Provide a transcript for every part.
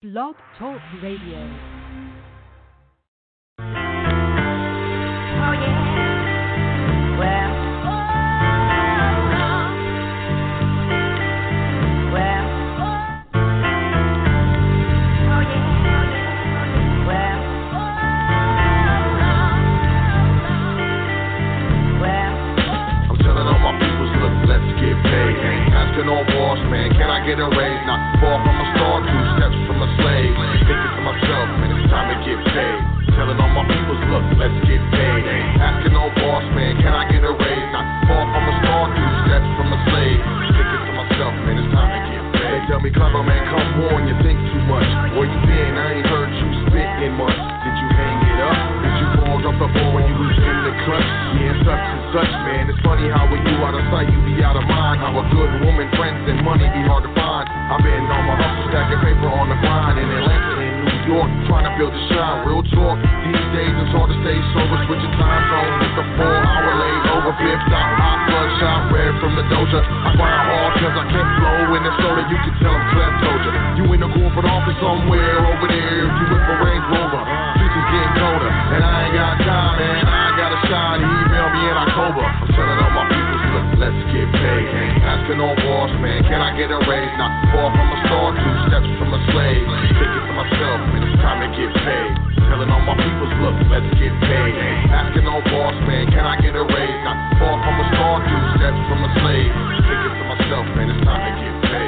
Blog Talk Radio. Oh yeah. Well. Well. Oh yeah. Well. Well. I'm telling all my peoples, look, let's get paid. Asking no boss, man, can I get a raise? Not far from a star, two steps from a slave. Thinking to myself, man, it's time to get paid. Telling all my peoples, look, let's get paid. Asking no boss, man, can I get a raise? Not far from a star, two steps from a slave. Thinking to myself, man, it's time to get paid. They tell me, clever man, come on, you think too much. Where you been? I ain't heard you spit in months. Did you hang it up? Did you fall off the ball when you was in the clutch? Yeah, such and such, man. It's funny how when you out of sight, you be out of mind. How a good woman, friends, and money be hard to find. I've been on my hustle, stacking paper on the grind in Atlanta and New York, trying to build a shine. Real talk. These days it's hard to stay sober, switching time zones. It's a four-hour late over, fifth stop, hot bloodshot, red from the doja. I grind hard 'cause I can't flow in the soda. You can tell I'm told ya. You in the corporate office somewhere over there. You with Range Rover. Future's getting colder, and I ain't got time, man. I got a shot. Email me in October. I'm telling all my people, look, let's get paid. Asking no boss, man. Can I get a raise? Not far from a star, two steps from a slave. Thinking to myself, man, it's time to get paid. Telling all my peoples, look, let's get paid. Asking no boss, man. Can I get a raise? Not far from a star, two steps from a slave. Thinking to myself, man, it's time to get paid.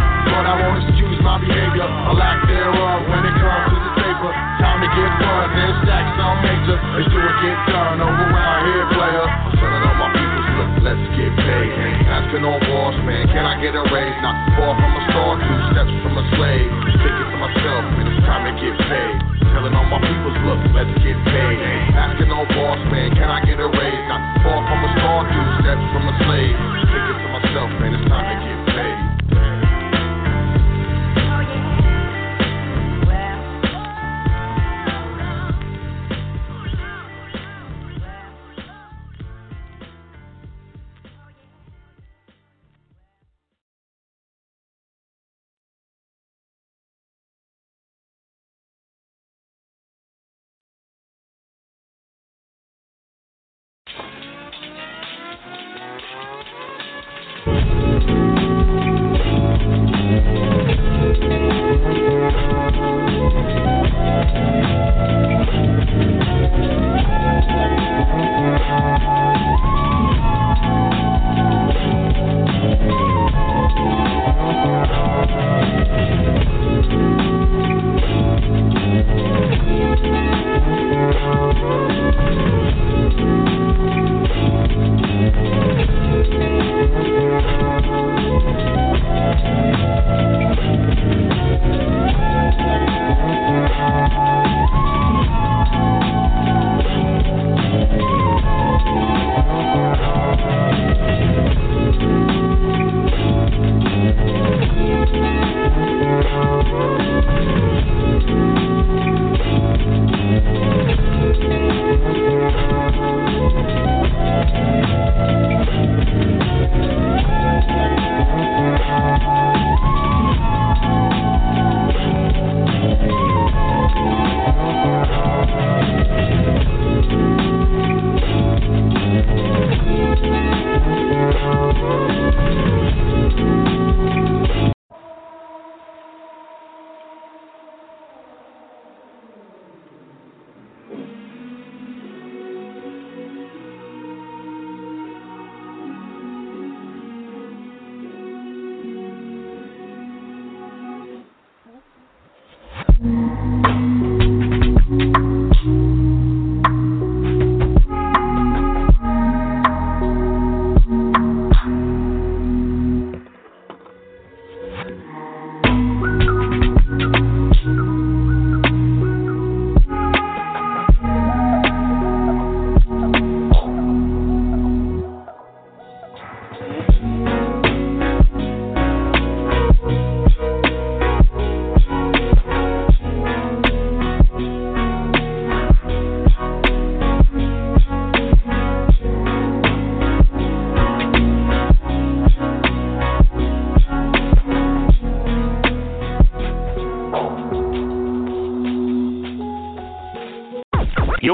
But I won't excuse my behavior, a lack thereof when it comes to the paper. Time to get fun, then stack some major. Let's do it, get done over around here, player. I'm telling all my people, look, let's get paid. Asking no boss, man, can I get a raise? Not far from a star, two steps from a slave. Thinking to myself, man, it's time to get paid. Telling all my people, look, let's get paid. Asking no boss, man, can I get a raise? Not far from a star, two steps from a slave. Thinking to myself, man, it's time to get paid.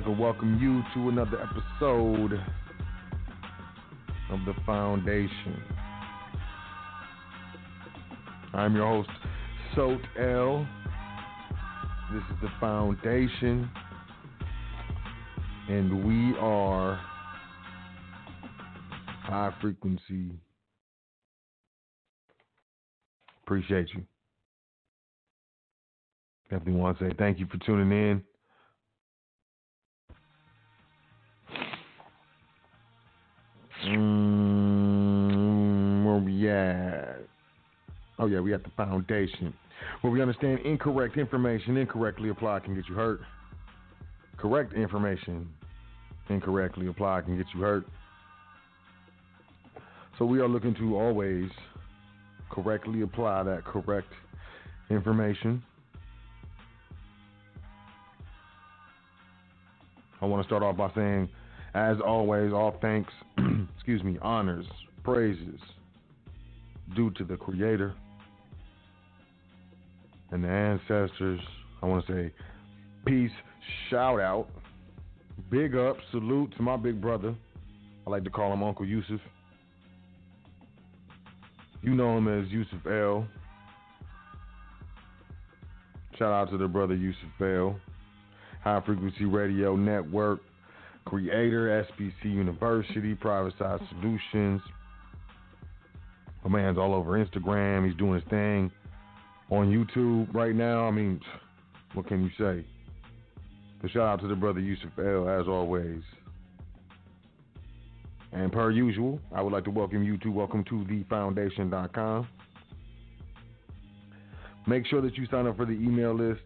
Like to welcome you to another episode of The Foundation. I'm your host, Sot El. This is The Foundation, and we are high frequency. Appreciate you. Definitely want to say thank you for tuning in. Oh yeah, we at the foundation. Where we understand incorrect information incorrectly applied can get you hurt. Correct information incorrectly applied can get you hurt. So we are looking to always correctly apply that correct information. I want to start off by saying, as always, all thanks, excuse me, honors, praises due to the Creator and the ancestors. I want to say peace, shout out, big up, salute to my big brother. I like to call him Uncle Yusuf. You know him as Yusuf El. Shout out to the brother Yusuf El. High Frequency Radio Network, creator, SBC University, Private Side Solutions. My man's all over Instagram. He's doing his thing on YouTube right now. I mean, what can you say? But shout out to the brother Yusuf El. as always. And per usual, I would like to welcome you to welcome to thefoundation.com. Make sure that you sign up for the email list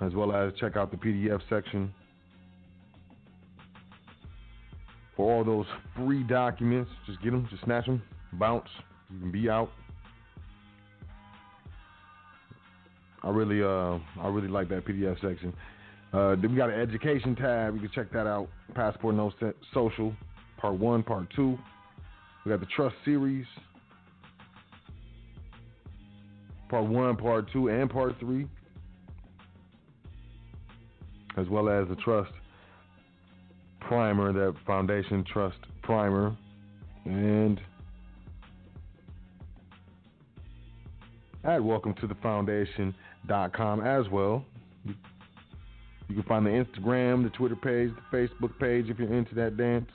as well as check out the PDF section for all those free documents. Just get them, just snatch them, bounce. You can be out. I really, uh, I really like that PDF section. Uh, then we got an education tab. You can check that out. Passport No Social, Part One, Part Two. We got the Trust series, Part One, Part Two, and Part Three, as well as the Trust Primer, that Foundation Trust Primer, and at welcome to the foundation.com as well. You can find the Instagram, the Twitter page, the Facebook page if you're into that dance.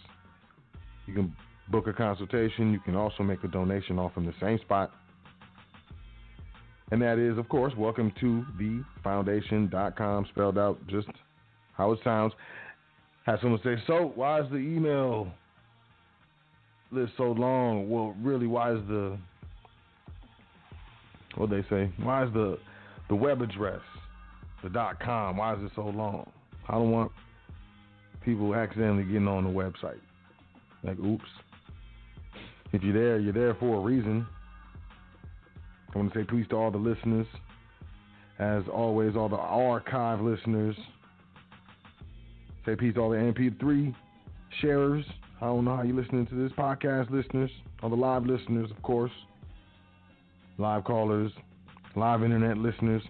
You can book a consultation. You can also make a donation off from the same spot. And that is, of course, welcome to the foundation.com, spelled out just how it sounds. Had someone say, So, why is the email list so long? Well, really, why is the, what they say, why is the, the web address the dot com. Why is it so long? I don't want people accidentally getting on the website. Like, oops. If you're there, you're there for a reason. I want to say peace to all the listeners. As always, all the archive listeners. Say peace to all the MP3 sharers. I don't know how you're listening to this podcast, listeners. All the live listeners, of course. Live callers, live internet listeners.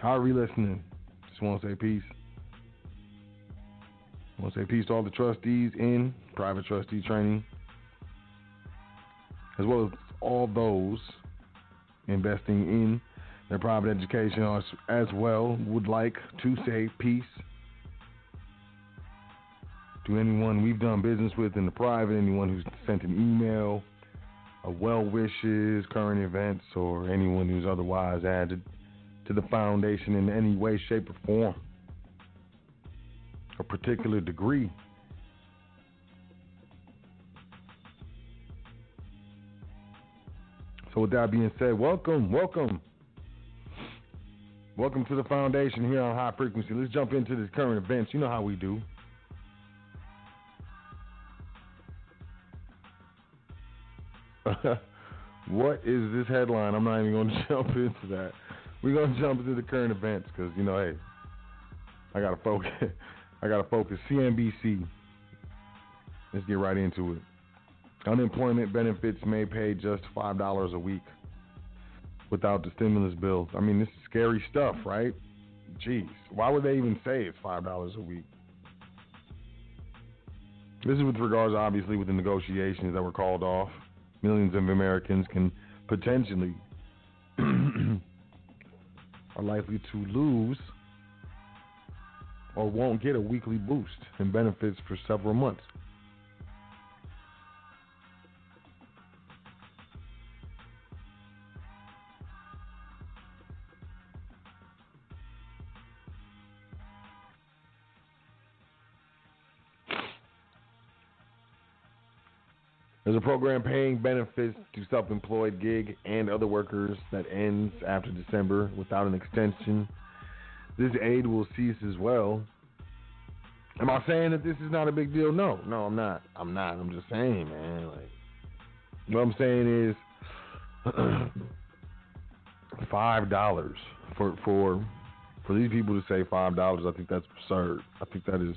How are you listening? Just want to say peace. Want to say peace to all the trustees in private trustee training, as well as all those investing in their private education as well would like to say peace to anyone we've done business with in the private, anyone who's sent an email, well wishes, current events, or anyone who's otherwise added to the foundation in any way, shape, or form, a particular degree. So, with that being said, welcome, welcome. Welcome to the foundation here on High Frequency. Let's jump into the current events. You know how we do. what is this headline? I'm not even going to jump into that. We're going to jump into the current events because, you know, hey, I got to focus. I got to focus. CNBC. Let's get right into it. Unemployment benefits may pay just $5 a week without the stimulus bill. I mean, this is scary stuff, right? Jeez, why would they even say it's five dollars a week? This is with regards, obviously, with the negotiations that were called off. Millions of Americans can potentially are likely to lose or won't get a weekly boost in benefits for several months. There's a program paying benefits to self employed gig and other workers that ends after December without an extension. This aid will cease as well. Am I saying that this is not a big deal? No, no, I'm not. I'm not. I'm just saying, man. Like, what I'm saying is five dollars for for for these people to say five dollars. I think that's absurd. I think that is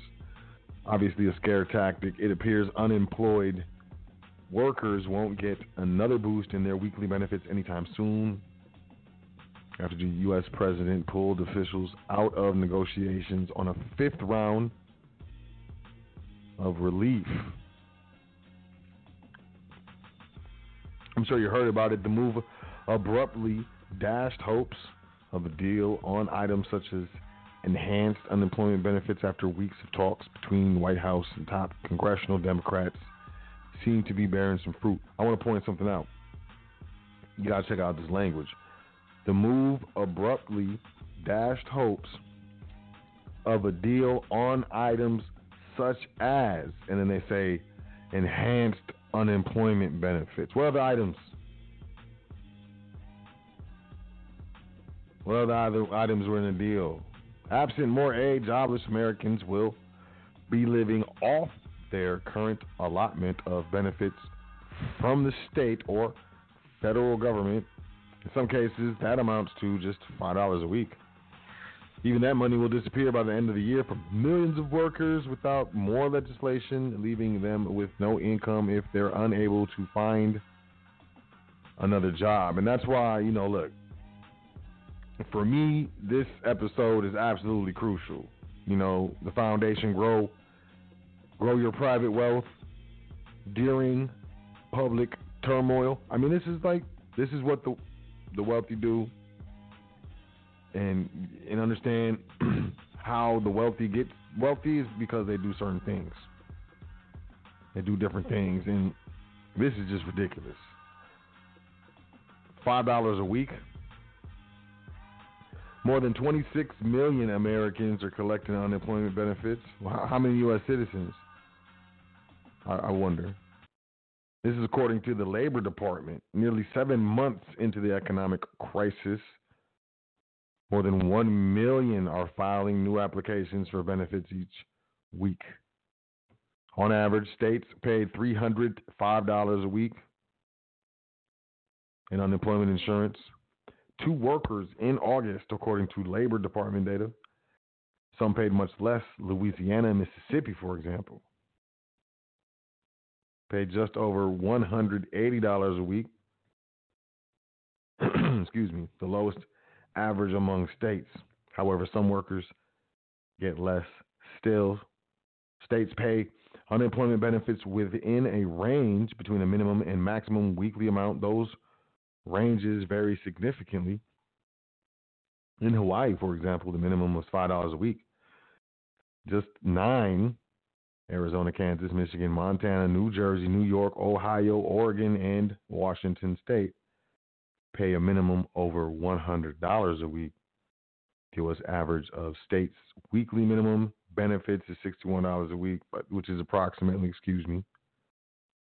obviously a scare tactic. It appears unemployed workers won't get another boost in their weekly benefits anytime soon after the U.S. president pulled officials out of negotiations on a fifth round of relief. I'm sure you heard about it. The move abruptly dashed hopes of a deal on items such as enhanced unemployment benefits after weeks of talks between the White House and top congressional Democrats seem to be bearing some fruit. I want to point something out. You got to check out this language. The move abruptly dashed hopes of a deal on items such as, and then they say, enhanced unemployment benefits. What other items? What other items were in the deal? Absent more aid, jobless Americans will be living off their current allotment of benefits from the state or federal government. In some cases, that amounts to just $5 a week. Even that money will disappear by the end of the year for millions of workers without more legislation, leaving them with no income if they're unable to find another job. And that's why, you know, look, for me, this episode is absolutely crucial. You know, the foundation grow grow your private wealth during public turmoil. I mean, this is like this is what the the wealthy do, and and understand how the wealthy get wealthy is because they do certain things. They do different things, and this is just ridiculous. Five dollars a week. More than 26 million Americans are collecting unemployment benefits. How many U.S. citizens? I, I wonder. This is according to the Labor Department. Nearly seven months into the economic crisis, more than 1 million are filing new applications for benefits each week. On average, states paid $305 a week in unemployment insurance to workers in August, according to Labor Department data. Some paid much less. Louisiana and Mississippi, for example paid just over $180 a week. Excuse me, the lowest average among states. However, some workers get less still. States pay unemployment benefits within a range between a minimum and maximum weekly amount. Those ranges vary significantly. In Hawaii, for example, the minimum was $5 a week. Just nine Arizona, Kansas, Michigan, Montana, New Jersey, New York, Ohio, Oregon, and Washington State pay a minimum over $100 a week. U.S. average of states' weekly minimum benefits is $61 a week, but which is approximately, excuse me,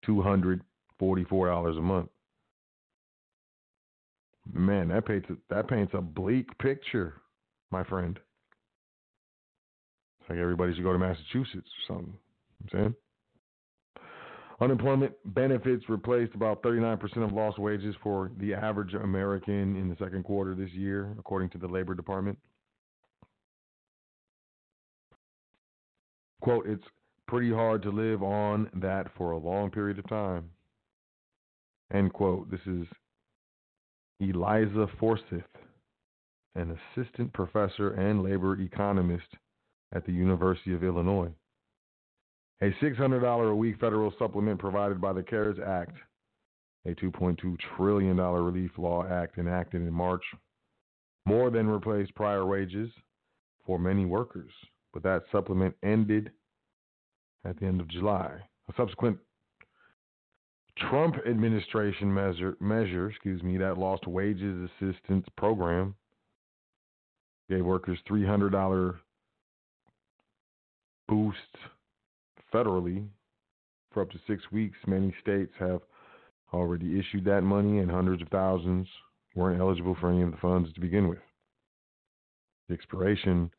$244 a month. Man, that paints that paints a bleak picture, my friend. It's like everybody should go to Massachusetts or something. Unemployment benefits replaced about 39% of lost wages for the average American in the second quarter this year, according to the Labor Department. Quote, it's pretty hard to live on that for a long period of time. End quote. This is Eliza Forsythe, an assistant professor and labor economist at the University of Illinois. A $600 a week federal supplement provided by the CARES Act, a $2.2 trillion relief law act enacted in March, more than replaced prior wages for many workers. But that supplement ended at the end of July. A subsequent Trump administration measure, measure, excuse me, that lost wages assistance program gave workers $300 boost federally for up to six weeks. Many states have already issued that money, and hundreds of thousands weren't eligible for any of the funds to begin with. The expiration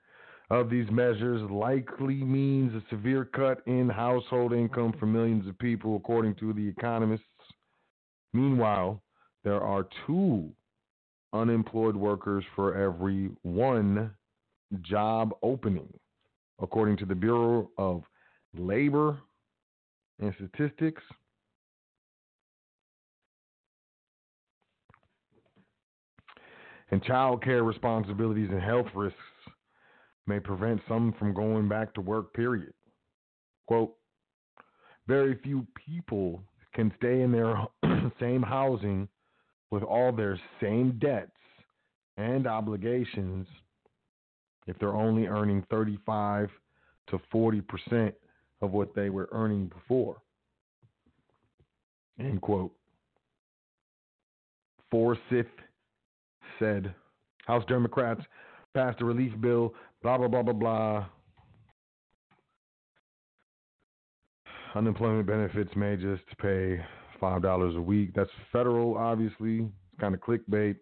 of these measures likely means a severe cut in household income for millions of people, according to the economists. Meanwhile, there are two unemployed workers for every one job opening, according to the Bureau of Labor and Statistics. And child care responsibilities and health risks may prevent some from going back to work, period. Quote, very few people can stay in their same housing with all their same debts and obligations if they're only earning 35 to 40 percent of what they were earning before. End quote. Forsythe said House Democrats passed a relief bill, blah, blah, blah, blah, blah. Unemployment benefits may just pay $5 a week. That's federal, obviously. It's kind of clickbait.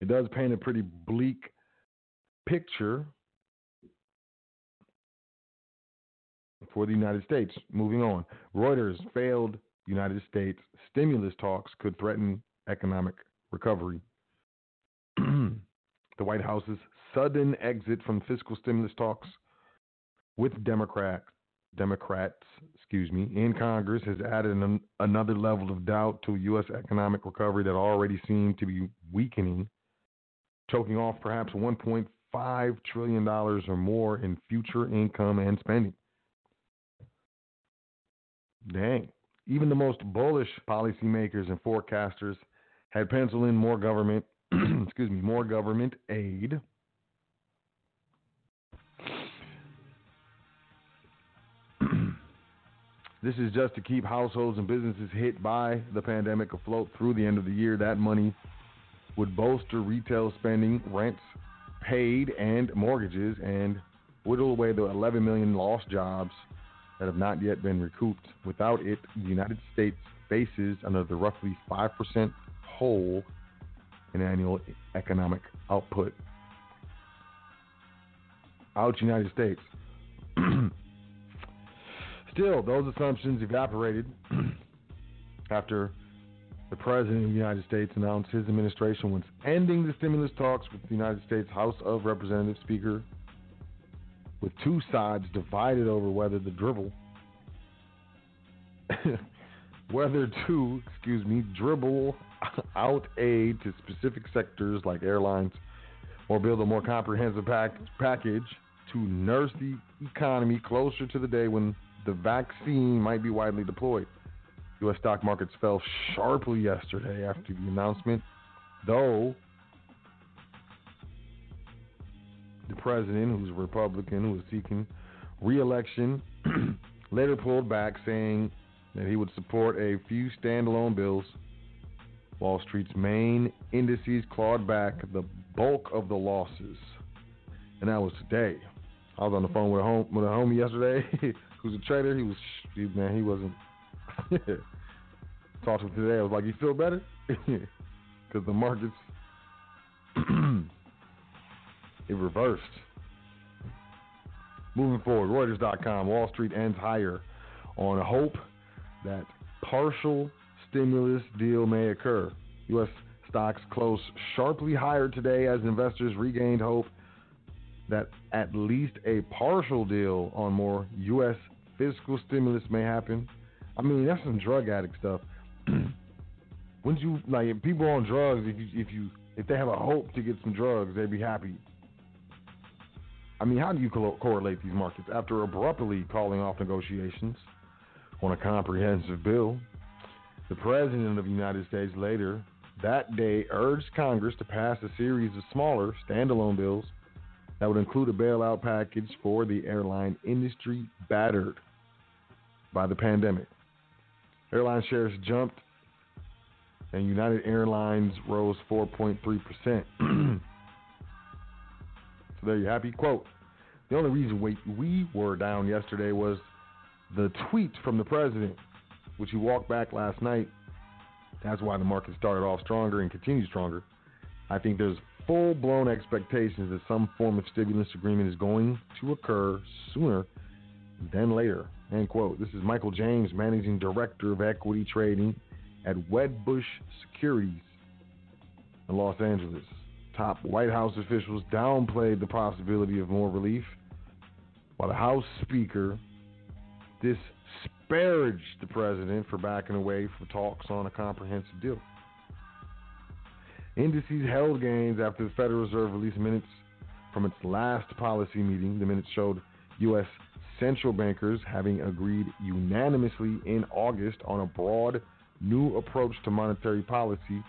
It does paint a pretty bleak picture for the United States. Moving on. Reuters failed United States stimulus talks could threaten economic recovery. the White House's sudden exit from fiscal stimulus talks with Democrats Democrats, excuse me, in Congress has added an, another level of doubt to U.S. economic recovery that already seemed to be weakening, choking off perhaps 1.5 trillion dollars or more in future income and spending. Dang. Even the most bullish policymakers and forecasters had penciled in more government, excuse me, more government aid. this is just to keep households and businesses hit by the pandemic afloat through the end of the year. That money would bolster retail spending, rents paid, and mortgages, and whittle away the 11 million lost jobs that have not yet been recouped. Without it, the United States faces another roughly 5% hole in annual economic output. Ouch, United States. Still, those assumptions evaporated after the President of the United States announced his administration was ending the stimulus talks with the United States House of Representatives Speaker with two sides divided over whether the dribble whether to, excuse me, dribble out aid to specific sectors like airlines or build a more comprehensive pack- package to nurse the economy closer to the day when the vaccine might be widely deployed. U.S. stock markets fell sharply yesterday after the announcement, though the president, who's a Republican, who is seeking re-election, later pulled back, saying that he would support a few standalone bills. Wall Street's main indices clawed back the bulk of the losses, and that was today. I was on the phone with a home with a homie yesterday, who's a trader. He was he, man, he wasn't. Talked to him today. I was like, "You feel better?" Because the markets it reversed. Moving forward, Reuters.com. Wall Street ends higher on hope that partial stimulus deal may occur. U.S. stocks closed sharply higher today as investors regained hope that at least a partial deal on more U.S. fiscal stimulus may happen. I mean, that's some drug addict stuff. Wouldn't you like if people on drugs? If you if you if they have a hope to get some drugs, they'd be happy. I mean, how do you co- correlate these markets after abruptly calling off negotiations on a comprehensive bill? The president of the United States later that day urged Congress to pass a series of smaller standalone bills that would include a bailout package for the airline industry battered by the pandemic. Airline shares jumped and United Airlines rose 4.3%. there you happy quote. The only reason we, we were down yesterday was the tweet from the president, which he walked back last night. That's why the market started off stronger and continues stronger. I think there's full blown expectations that some form of stimulus agreement is going to occur sooner than later. End quote. This is Michael James, Managing Director of Equity Trading at Wedbush Securities in Los Angeles. Top White House officials downplayed the possibility of more relief, while the House Speaker disparaged the president for backing away from talks on a comprehensive deal. Indices held gains after the Federal Reserve released minutes from its last policy meeting. The minutes showed U.S. central bankers having agreed unanimously in August on a broad new approach to monetary policy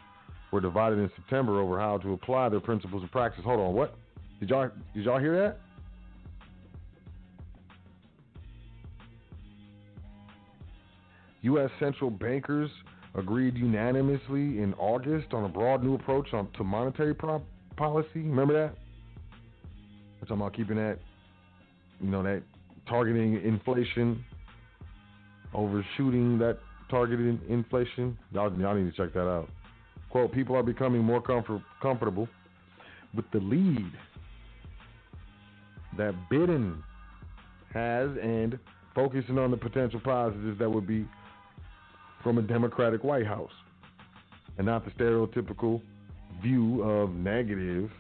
were divided in September over how to apply their principles of practice. Hold on, what? Did y'all did y'all hear that? U.S. central bankers agreed unanimously in August on a broad new approach on, to monetary policy. Remember that? We're talking about keeping that, you know, that targeting inflation, overshooting that targeted inflation. Y'all, y'all need to check that out. Quote, people are becoming more comfort, comfortable with the lead that Biden has and focusing on the potential positives that would be from a Democratic White House and not the stereotypical view of negative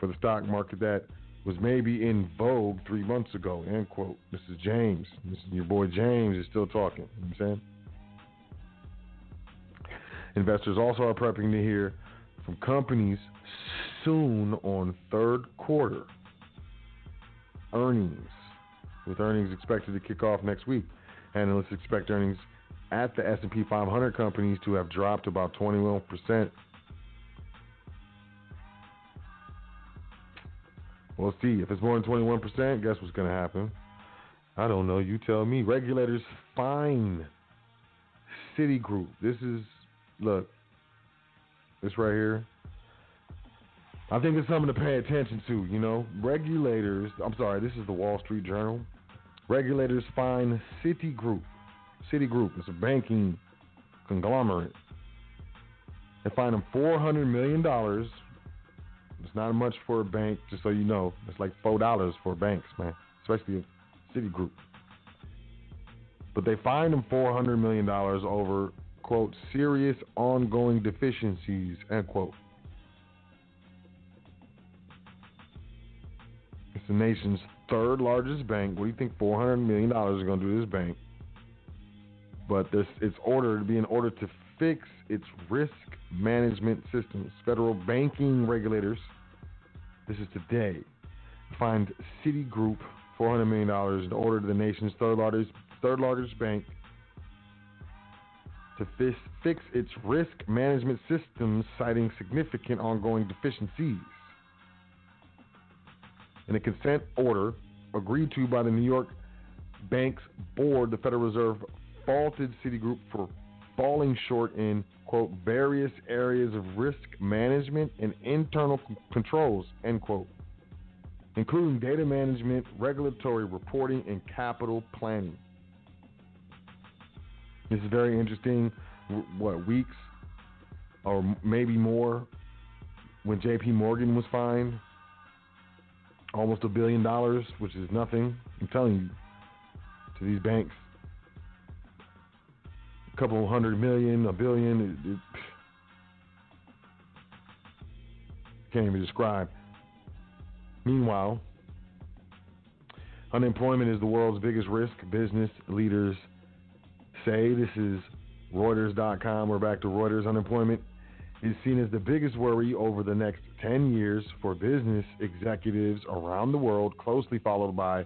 for the stock market that was maybe in vogue three months ago. End quote. This is James. This is your boy James is still talking. You know what I'm saying? Investors also are prepping to hear from companies soon on third quarter earnings, with earnings expected to kick off next week. Analysts expect earnings at the S&P 500 companies to have dropped about 21%. We'll see. If it's more than 21%, guess what's going to happen? I don't know. You tell me. Regulators fine Citigroup. This is look, this right here. I think it's something to pay attention to. You know, regulators. I'm sorry, this is the Wall Street Journal. Regulators fined Citigroup. Citigroup is a banking conglomerate. They fined them four hundred million dollars. It's not much for a bank, just so you know. It's like four dollars for banks, man, especially Citigroup. But they fined them four hundred million dollars over quote, serious ongoing deficiencies, end quote. It's the nation's third largest bank. What do you think $400 million is going to do to this bank? But this, it's ordered to be in order to fix its risk management systems. Federal banking regulators, this is today, fined Citigroup $400 million in order to the nation's third largest, third largest bank to fix its risk management systems, citing significant ongoing deficiencies. In a consent order agreed to by the New York Bank's board, the Federal Reserve faulted Citigroup for falling short in, quote, various areas of risk management and internal c- controls, end quote, including data management, regulatory reporting, and capital planning. This is very interesting. What weeks or maybe more when J.P. Morgan was fined almost a billion dollars, which is nothing. I'm telling you, to these banks, a couple hundred million, a billion. It, it, can't even describe. Meanwhile, unemployment is the world's biggest risk. Business leaders say this is Reuters.com. We're back to Reuters. Unemployment is seen as the biggest worry over the next 10 years for business executives around the world, closely followed by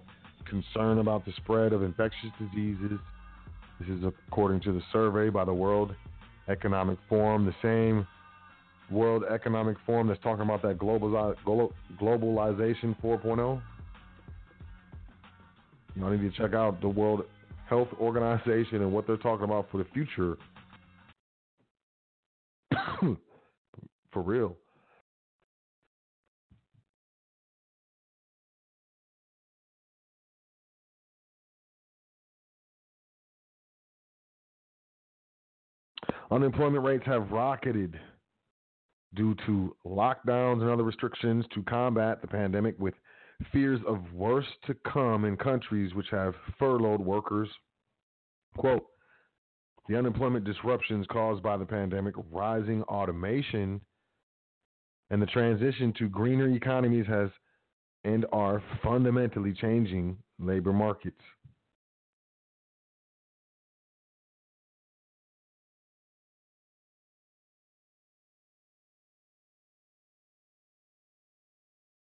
concern about the spread of infectious diseases. This is according to the survey by the World Economic Forum, the same World Economic Forum that's talking about that globaliz- globalization 4.0. Y'all need to check out the World Health Organization and what they're talking about for the future. for real. Unemployment rates have rocketed due to lockdowns and other restrictions to combat the pandemic, with fears of worse to come in countries which have furloughed workers. Quote The unemployment disruptions caused by the pandemic, rising automation, and the transition to greener economies has and are fundamentally changing labor markets.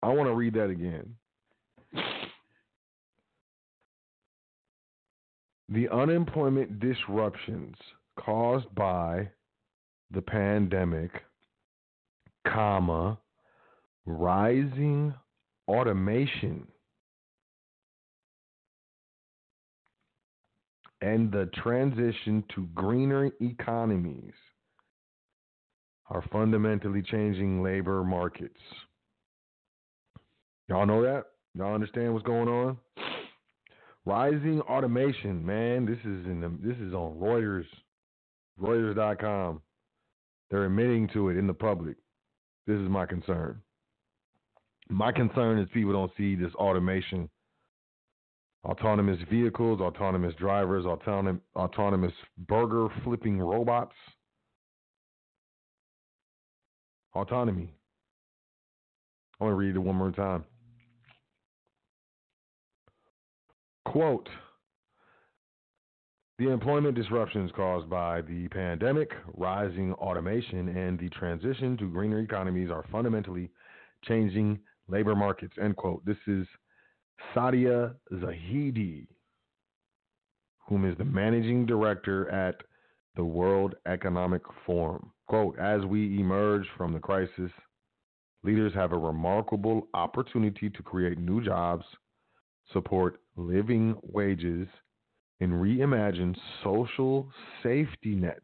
I want to read that again. The unemployment disruptions caused by the pandemic, comma, rising automation and the transition to greener economies are fundamentally changing labor markets. Y'all know that? Y'all understand what's going on? Rising automation, man. This is in the, this is on Reuters, Reuters.com. They're admitting to it in the public. This is my concern. My concern is people don't see this automation, autonomous vehicles, autonomous drivers, autonom- autonomous burger flipping robots. Autonomy. I want to read it one more time. Quote The employment disruptions caused by the pandemic, rising automation, and the transition to greener economies are fundamentally changing labor markets. End quote. This is Saadia Zahidi, whom is the managing director at the World Economic Forum. Quote As we emerge from the crisis, leaders have a remarkable opportunity to create new jobs support living wages, and reimagine social safety nets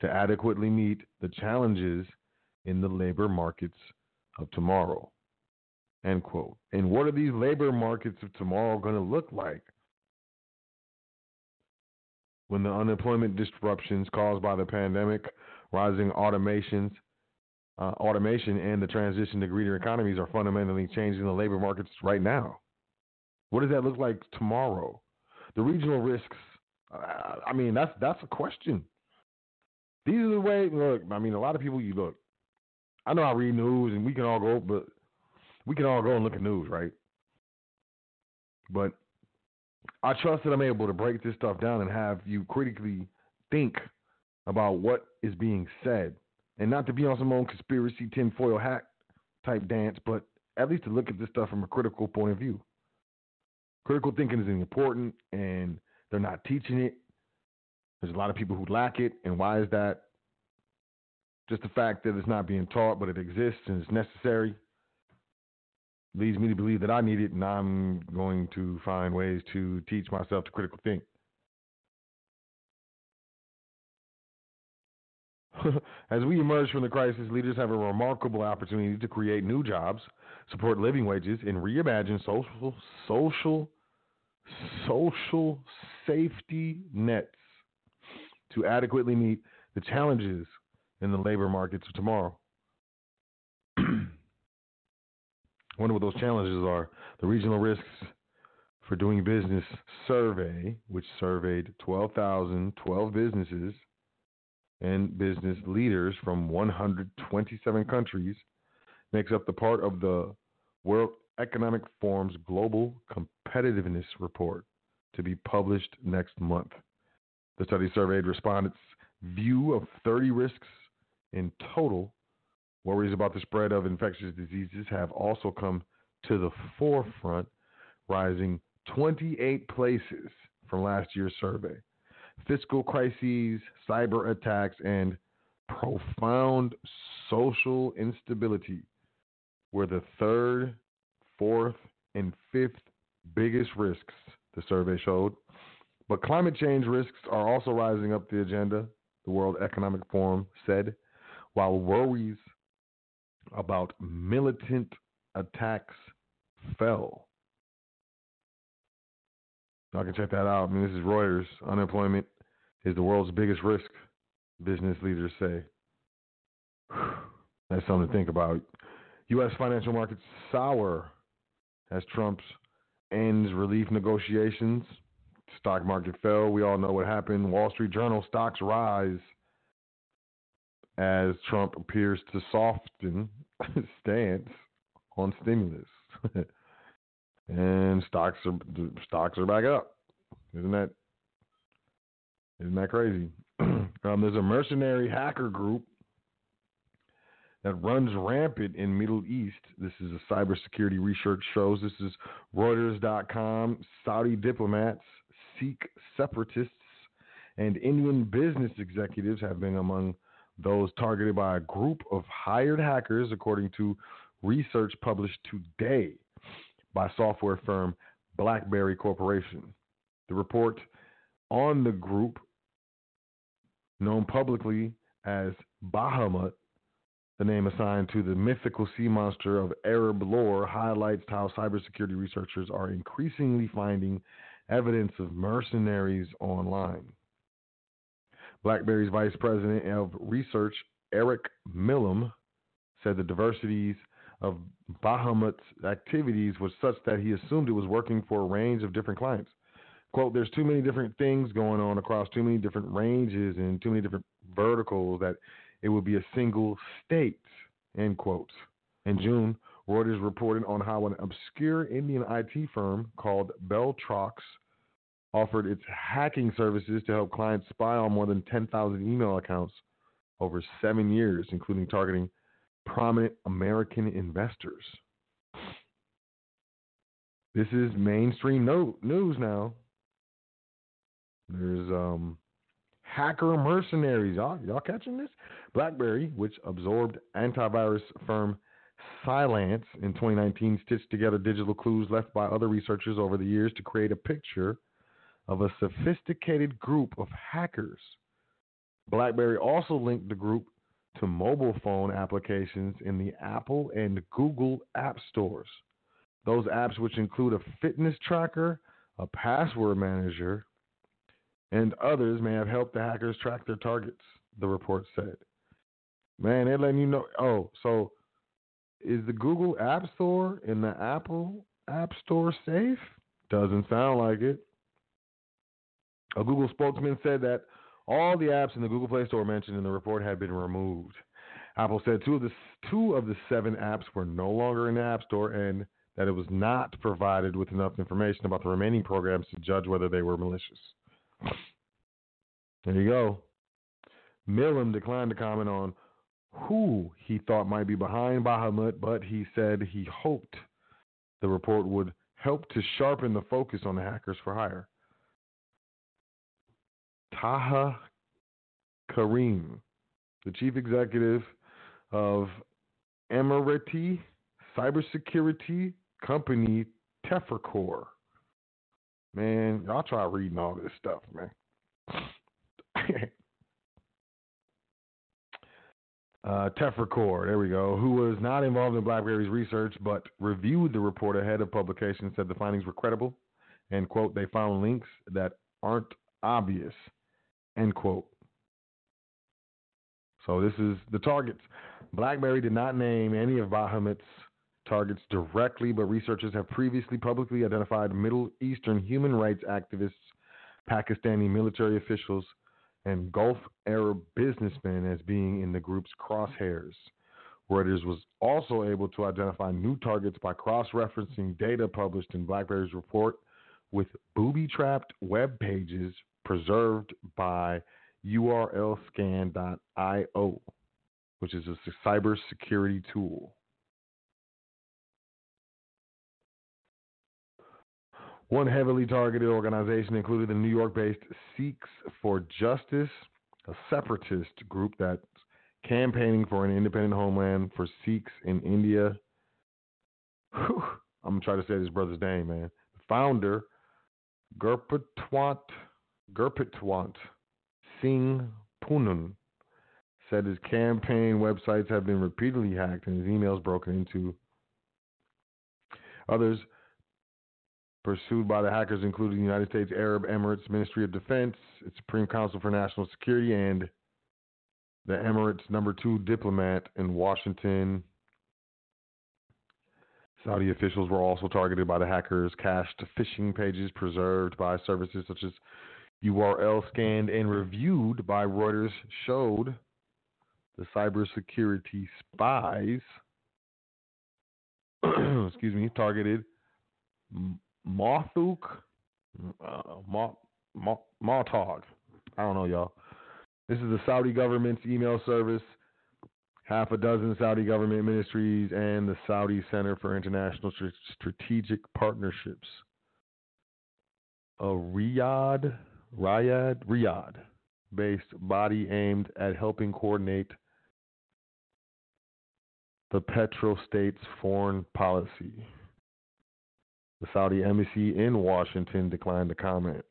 to adequately meet the challenges in the labor markets of tomorrow. End quote. And what are these labor markets of tomorrow going to look like? When the unemployment disruptions caused by the pandemic, rising automations, uh, automation, and the transition to greener economies are fundamentally changing the labor markets right now. What does that look like tomorrow? The regional risks. Uh, I mean, that's that's a question. These are the way. Look, I mean, a lot of people. You look. I know I read news, and we can all go, but we can all go and look at news, right? But I trust that I'm able to break this stuff down and have you critically think about what is being said, and not to be on some own conspiracy tinfoil hat type dance, but at least to look at this stuff from a critical point of view. Critical thinking is important, and they're not teaching it. There's a lot of people who lack it, and why is that? Just the fact that it's not being taught, but it exists and it's necessary, leads me to believe that I need it, and I'm going to find ways to teach myself to critical think. As we emerge from the crisis, leaders have a remarkable opportunity to create new jobs, support living wages, and reimagine social social social safety nets to adequately meet the challenges in the labor markets of tomorrow. Wonder what those challenges are. The regional risks for doing business survey, which surveyed 12,012 businesses and business leaders from 127 countries, makes up the part of the World Economic Forum's Global Competitiveness Report to be published next month. The study surveyed respondents view of 30 risks in total, worries about the spread of infectious diseases have also come to the forefront, rising 28 places from last year's survey. Fiscal crises, cyber attacks, and profound social instability were the third, fourth, and fifth biggest risks, the survey showed. But climate change risks are also rising up the agenda, the World Economic Forum said, while worries about militant attacks fell. Y'all can check that out. I mean, this is Reuters. Unemployment is the world's biggest risk, business leaders say. That's something to think about. U.S. financial markets sour as Trump's ends relief negotiations. Stock market fell. We all know what happened. Wall Street Journal stocks rise as Trump appears to soften his stance on stimulus. and stocks are stocks are back up. Isn't that isn't that crazy? um, there's a mercenary hacker group that runs rampant in Middle East. This is a cybersecurity research shows. This is Reuters.com. Saudi diplomats, Sikh separatists, and Indian business executives have been among those targeted by a group of hired hackers, according to research published today by software firm BlackBerry Corporation. The report on the group, known publicly as Bahamut, the name assigned to the mythical sea monster of Arab lore, highlights how cybersecurity researchers are increasingly finding evidence of mercenaries online. BlackBerry's vice president of research, Eric Milam, said the diversities of Bahamut's activities was such that he assumed it was working for a range of different clients. Quote, there's too many different things going on across too many different ranges and too many different verticals that it would be a single state, end quote. In June, Reuters reported on how an obscure Indian IT firm called BellTroX offered its hacking services to help clients spy on more than 10,000 email accounts over seven years, including targeting prominent American investors. This is mainstream no- news now. There's um, hacker mercenaries. Y'all, y'all catching this? BlackBerry, which absorbed antivirus firm Cylance in 2019, stitched together digital clues left by other researchers over the years to create a picture of a sophisticated group of hackers. BlackBerry also linked the group to mobile phone applications in the Apple and Google app stores. Those apps, which include a fitness tracker, a password manager, and others, may have helped the hackers track their targets, the report said. Man, they're letting you know. Oh, so is the Google App Store and the Apple App Store safe? Doesn't sound like it. A Google spokesman said that all the apps in the Google Play Store mentioned in the report had been removed. Apple said two of the two of the seven apps were no longer in the App Store and that it was not provided with enough information about the remaining programs to judge whether they were malicious. There you go. Milam declined to comment on who he thought might be behind Bahamut, but he said he hoped the report would help to sharpen the focus on the hackers for hire. Taha Karim, the chief executive of Emirati cybersecurity company Tefercore. Man, y'all try reading all this stuff, man. uh, Tefercore, there we go, who was not involved in BlackBerry's research but reviewed the report ahead of publication, said the findings were credible and, quote, they found links that aren't obvious End quote. So this is the targets. BlackBerry did not name any of Bahamut's targets directly, but researchers have previously publicly identified Middle Eastern human rights activists, Pakistani military officials, and Gulf Arab businessmen as being in the group's crosshairs. Reuters was also able to identify new targets by cross referencing data published in BlackBerry's report with booby trapped web pages preserved by urlscan.io, which is a cybersecurity tool. One heavily targeted organization included the New York based Sikhs for Justice, a separatist group that's campaigning for an independent homeland for Sikhs in India. Whew. I'm going to say this brother's name, man. Founder, Gurpatwant, Gurpatwant Singh Pannun, said his campaign websites have been repeatedly hacked and his emails broken into. Others pursued by the hackers included the United States Arab Emirates Ministry of Defense, its Supreme Council for National Security, and the Emirates' number two diplomat in Washington. Saudi officials were also targeted by the hackers. Cached phishing pages preserved by services such as URL scanned and reviewed by Reuters showed the cybersecurity spies, excuse me, targeted Mothuk, uh, Mothog. I don't know, y'all. This is the Saudi government's email service, half a dozen Saudi government ministries, and the Saudi Center for International Strategic Partnerships. A Riyadh, Riyadh, Riyadh based body aimed at helping coordinate the petrostate's foreign policy. The Saudi embassy in Washington declined to comment.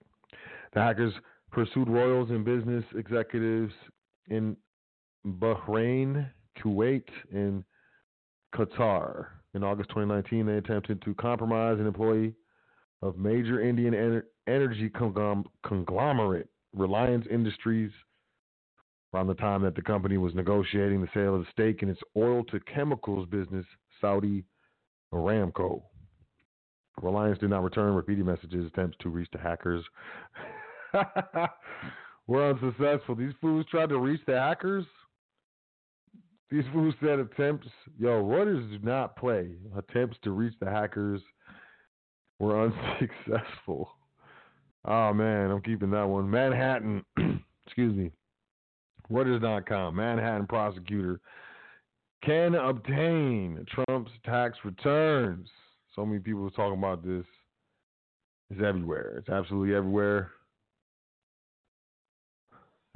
The hackers pursued royals and business executives in Bahrain, Kuwait, and Qatar. In August 2019, they attempted to compromise an employee of major Indian ener- energy conglomerate Reliance Industries around the time that the company was negotiating the sale of a stake in its oil to chemicals business, Saudi Aramco. Reliance did not return repeated messages, attempts to reach the hackers were unsuccessful. These fools tried to reach the hackers. These fools said attempts, yo, Reuters do not play. Attempts to reach the hackers were unsuccessful. Oh man, I'm keeping that one. Manhattan, excuse me. Reuters.com. Manhattan prosecutor can obtain Trump's tax returns. So many people are talking about this. It's everywhere. It's absolutely everywhere.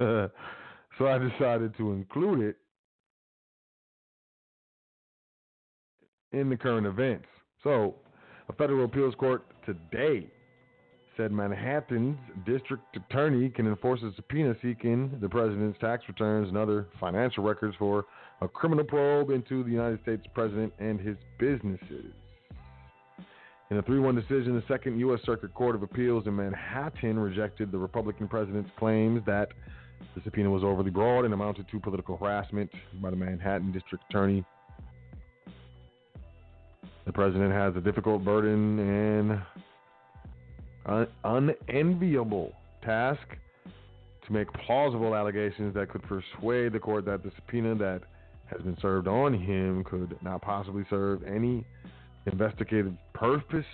so I decided to include it in the current events. So, a federal appeals court today said Manhattan's district attorney can enforce a subpoena seeking the president's tax returns and other financial records for a criminal probe into the United States president and his businesses. In a 3 1 decision, the Second U.S. Circuit Court of Appeals in Manhattan rejected the Republican president's claims that the subpoena was overly broad and amounted to political harassment by the Manhattan district attorney. The president has a difficult burden and un- unenviable task to make plausible allegations that could persuade the court that the subpoena that has been served on him could not possibly serve any investigative purpose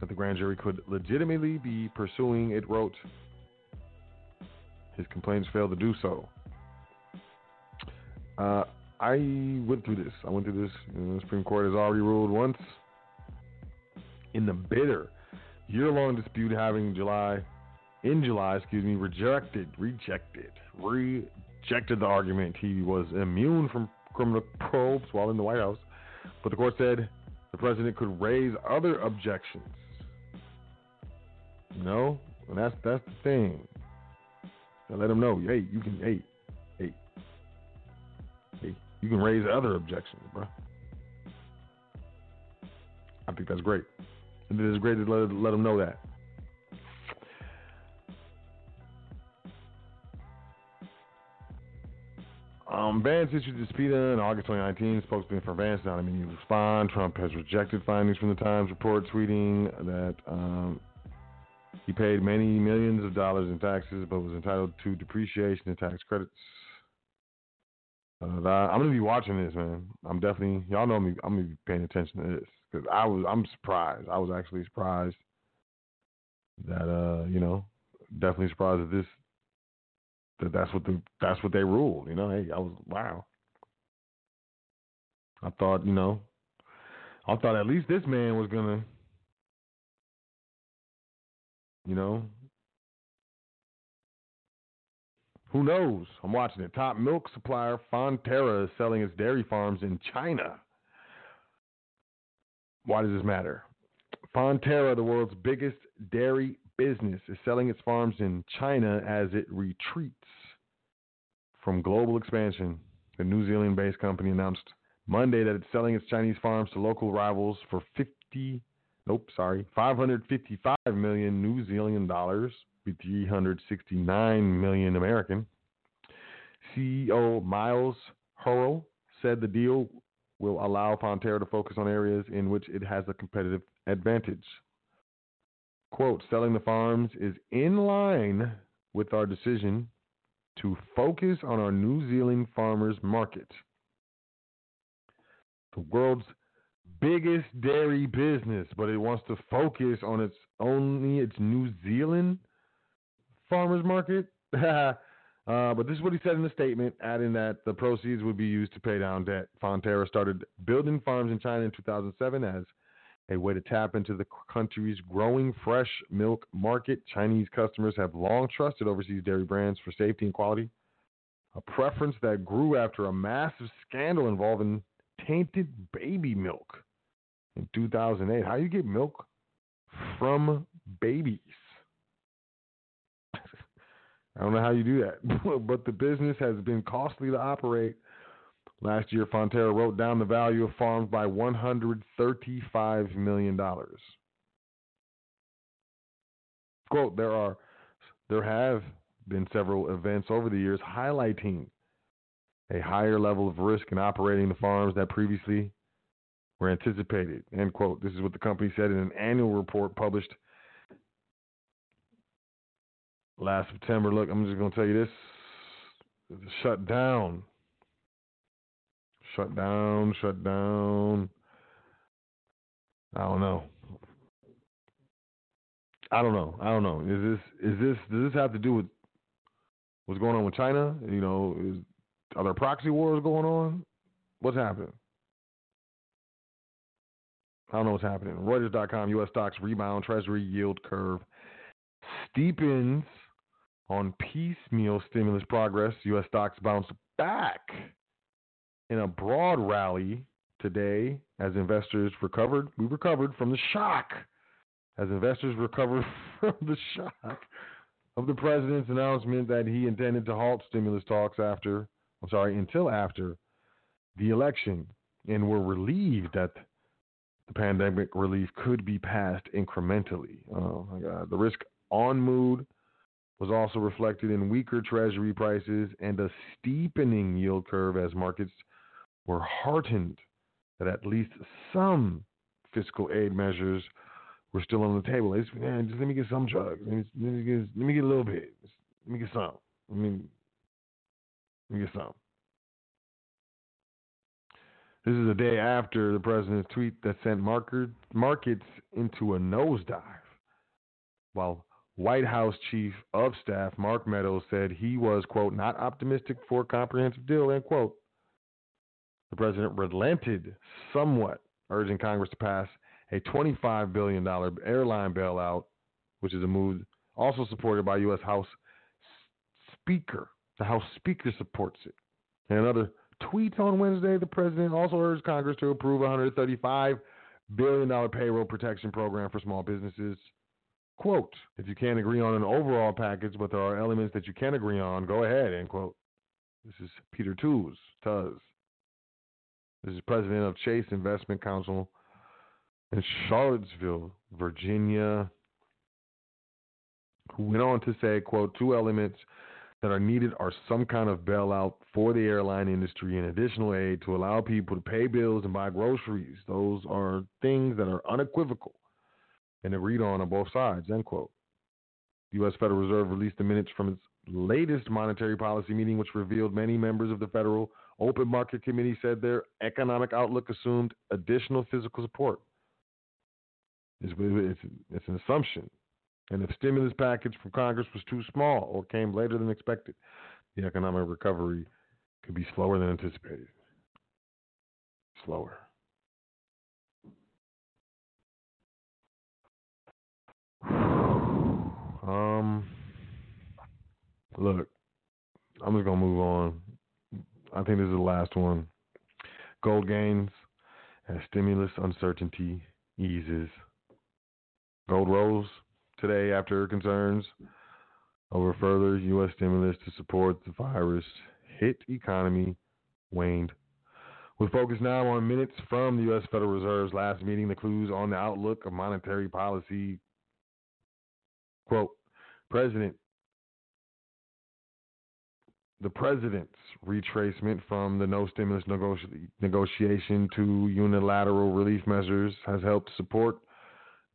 that the grand jury could legitimately be pursuing, it wrote. His complaints failed to do so. Uh, I went through this. I went through this. The Supreme Court has already ruled once in the bitter year-long dispute having July, in July, excuse me, rejected, rejected, rejected the argument he was immune from criminal probes while in the White House. But the court said the president could raise other objections. You know, and that's that's the thing. I let him know, hey, you can, hey, hey, hey, you can raise other objections, bro. I think that's great. And it is great to let, let them know that. Um, Vance issued a subpoena in August 2019. Spokesman for Vance not immediately respond. Trump has rejected findings from the Times report, tweeting that um, he paid many millions of dollars in taxes, but was entitled to depreciation and tax credits. Uh, I'm gonna be watching this, man. I'm definitely y'all know me. I'm gonna be paying attention to this because I was I'm surprised. I was actually surprised that uh you know definitely surprised that this that that's what the that's what they ruled. You know, hey, I was wow. I thought, you know, I thought at least this man was gonna, you know, who knows? I'm watching it. Top milk supplier Fonterra is selling its dairy farms in China. Why does this matter? Fonterra, the world's biggest dairy business, is selling its farms in China as it retreats from global expansion. The New Zealand based company announced Monday that it's selling its Chinese farms to local rivals for 50, nope, sorry, 555 million New Zealand dollars, 369 million American. CEO Miles Hurrell said the deal will allow Fonterra to focus on areas in which it has a competitive advantage. Quote, selling the farms is in line with our decision to focus on our New Zealand farmers market. The world's biggest dairy business, but it wants to focus on its only its New Zealand farmers market. uh, but this is what he said in the statement, adding that the proceeds would be used to pay down debt. Fonterra started building farms in China in 2007 as a way to tap into the country's growing fresh milk market. Chinese customers have long trusted overseas dairy brands for safety and quality, a preference that grew after a massive scandal involving tainted baby milk in 2008. How do you get milk from babies? I don't know how you do that, but the business has been costly to operate. Last year, Fonterra wrote down the value of farms by $135 million. Quote, there are there have been several events over the years highlighting a higher level of risk in operating the farms that previously were anticipated. End quote. This is what the company said in an annual report published last September. Look, I'm just going to tell you this shut down. Shut down, shut down. I don't know. I don't know. I don't know. Is this is this does this have to do with what's going on with China? You know, is are there proxy wars going on? What's happening? I don't know what's happening. Reuters.com, U.S. stocks rebound, Treasury yield curve steepens on piecemeal stimulus progress. U.S. stocks bounce back in a broad rally today as investors recovered. We recovered from the shock. As investors recovered from the shock of the president's announcement that he intended to halt stimulus talks after I'm sorry, until after the election, and were relieved that the pandemic relief could be passed incrementally. Oh my God. The risk on mood was also reflected in weaker treasury prices and a steepening yield curve as markets were heartened that at least some fiscal aid measures were still on the table. Just, man, just let me get some drugs. Let me, let me, get, let me get a little bit. Let me get some. I mean, let me get some. This is a day after the president's tweet that sent market, markets into a nosedive. While White House Chief of Staff Mark Meadows said he was, quote, not optimistic for a comprehensive deal, end quote. The president relented somewhat, urging Congress to pass a $25 billion airline bailout, which is a move also supported by U.S. House Speaker the House Speaker supports it. In another tweet on Wednesday, the president also urged Congress to approve a $135 billion payroll protection program for small businesses. Quote, if you can't agree on an overall package, but there are elements that you can agree on, go ahead, end quote. This is Peter Tooze, Tuz. This is president of Chase Investment Counsel in Charlottesville, Virginia, who went on to say, quote, two elements that are needed are some kind of bailout for the airline industry and additional aid to allow people to pay bills and buy groceries. Those are things that are unequivocal and agreed on on both sides, end quote. The U.S. Federal Reserve released the minutes from its latest monetary policy meeting, which revealed many members of the Federal Open Market Committee said their economic outlook assumed additional physical support. It's, it's, it's an assumption. And if stimulus package from Congress was too small or came later than expected, the economic recovery could be slower than anticipated. Slower. Um, look, I'm just gonna move on. I think this is the last one. Gold gains as stimulus uncertainty eases. Gold rose today after concerns over further U.S. stimulus to support the virus hit economy waned. We focus now on minutes from the U.S. Federal Reserve's last meeting, the clues on the outlook of monetary policy. Quote, President, the president's retracement from the no stimulus negoti- negotiation to unilateral relief measures has helped support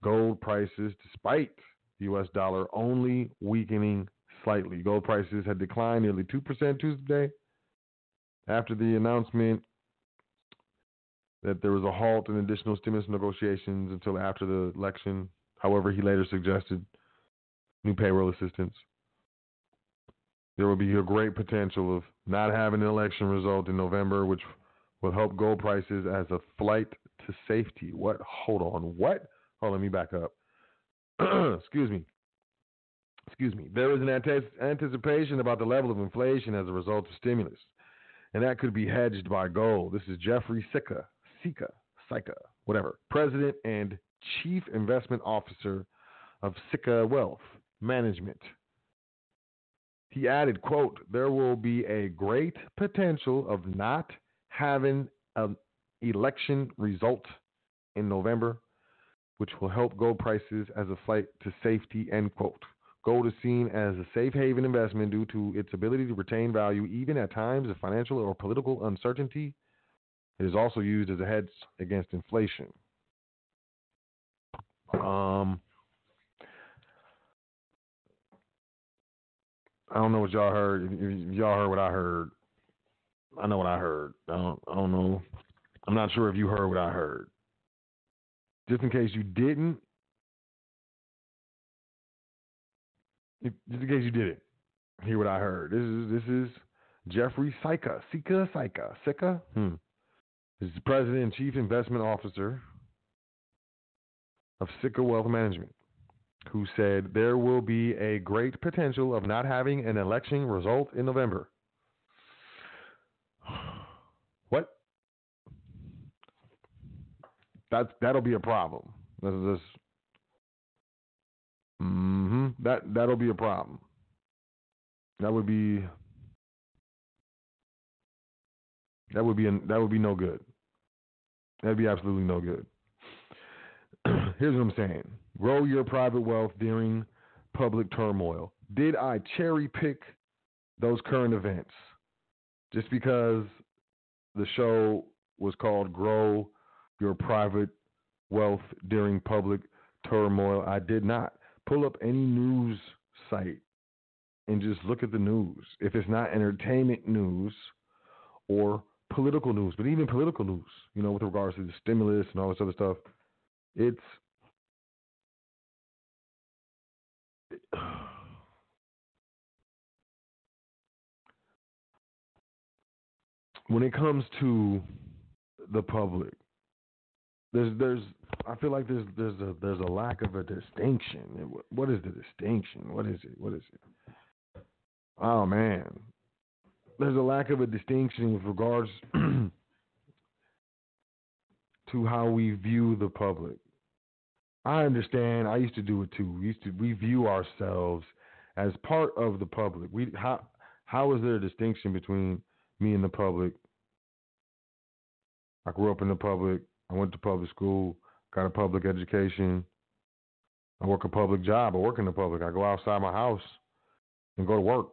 gold prices despite the U.S. dollar only weakening slightly. Gold prices had declined nearly 2% Tuesday after the announcement that there was a halt in additional stimulus negotiations until after the election. However, he later suggested new payroll assistance. There will be a great potential of not having an election result in November, which will help gold prices as a flight to safety. What? Hold on. What? Hold on, let me back up. Excuse me. Excuse me. There is an ante- anticipation about the level of inflation as a result of stimulus, and that could be hedged by gold. This is Jeffrey Sica, Sica, Sica, whatever, President and Chief Investment Officer of Sica Wealth Management. He added, quote, there will be a great potential of not having an election result in November, which will help gold prices as a flight to safety, end quote. Gold is seen as a safe haven investment due to its ability to retain value even at times of financial or political uncertainty. It is also used as a hedge against inflation. Um, I don't know what y'all heard. If, y'all heard what I heard, I know what I heard. I don't, I don't know. I'm not sure if you heard what I heard. Just in case you didn't, if, just in case you didn't hear what I heard. This is this is Jeffrey Sica, Sica, Sica, Sica. Hmm. This is the president and chief investment officer of Sica Wealth Management who said there will be a great potential of not having an election result in November. What? That's that'll be a problem. This is this. hmm That that'll be a problem. That would be. That would be that would be no good. That'd be absolutely no good. Here's what I'm saying grow your private wealth during public turmoil. Did I cherry pick those current events just because the show was called Grow Your Private Wealth During Public Turmoil? I did not. Pull up any news site and just look at the news. If it's not entertainment news or political news, but even political news, you know, with regards to the stimulus and all this other stuff, it's when it comes to the public, there's there's I feel like there's there's a there's a lack of a distinction. What is the distinction? What is it? What is it? Oh man, there's a lack of a distinction with regards to how we view the public. I understand. I used to do it too. We used to we view ourselves as part of the public. We how how is there a distinction between me and the public? I grew up in the public. I went to public school, got a public education. I work a public job. I work in the public. I go outside my house and go to work.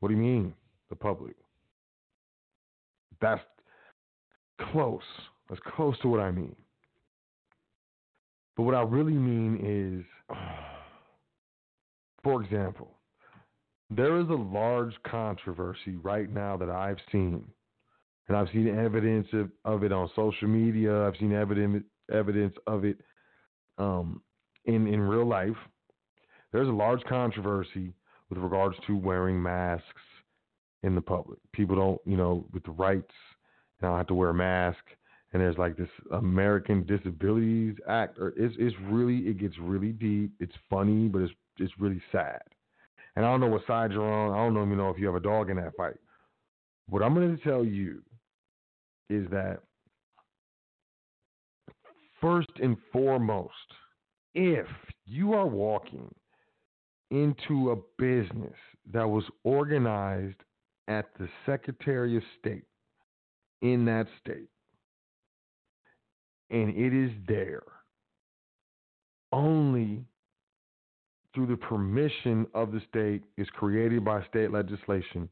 What do you mean, the public? That's close. That's close to what I mean. But what I really mean is, for example, there is a large controversy right now that I've seen, and I've seen evidence of, of it on social media. I've seen evidence evidence of it um, in in real life. there's a large controversy with regards to wearing masks in the public. People don't, you know, with the rights, you don't have to wear a mask. And there's like this American Disabilities Act, or it's it's really it gets really deep. It's funny, but it's it's really sad. And I don't know what side you're on. I don't even know if you have a dog in that fight. What I'm going to tell you is that first and foremost, if you are walking into a business that was organized at the Secretary of State in that state, and it is there only through the permission of the state, is created by state legislation,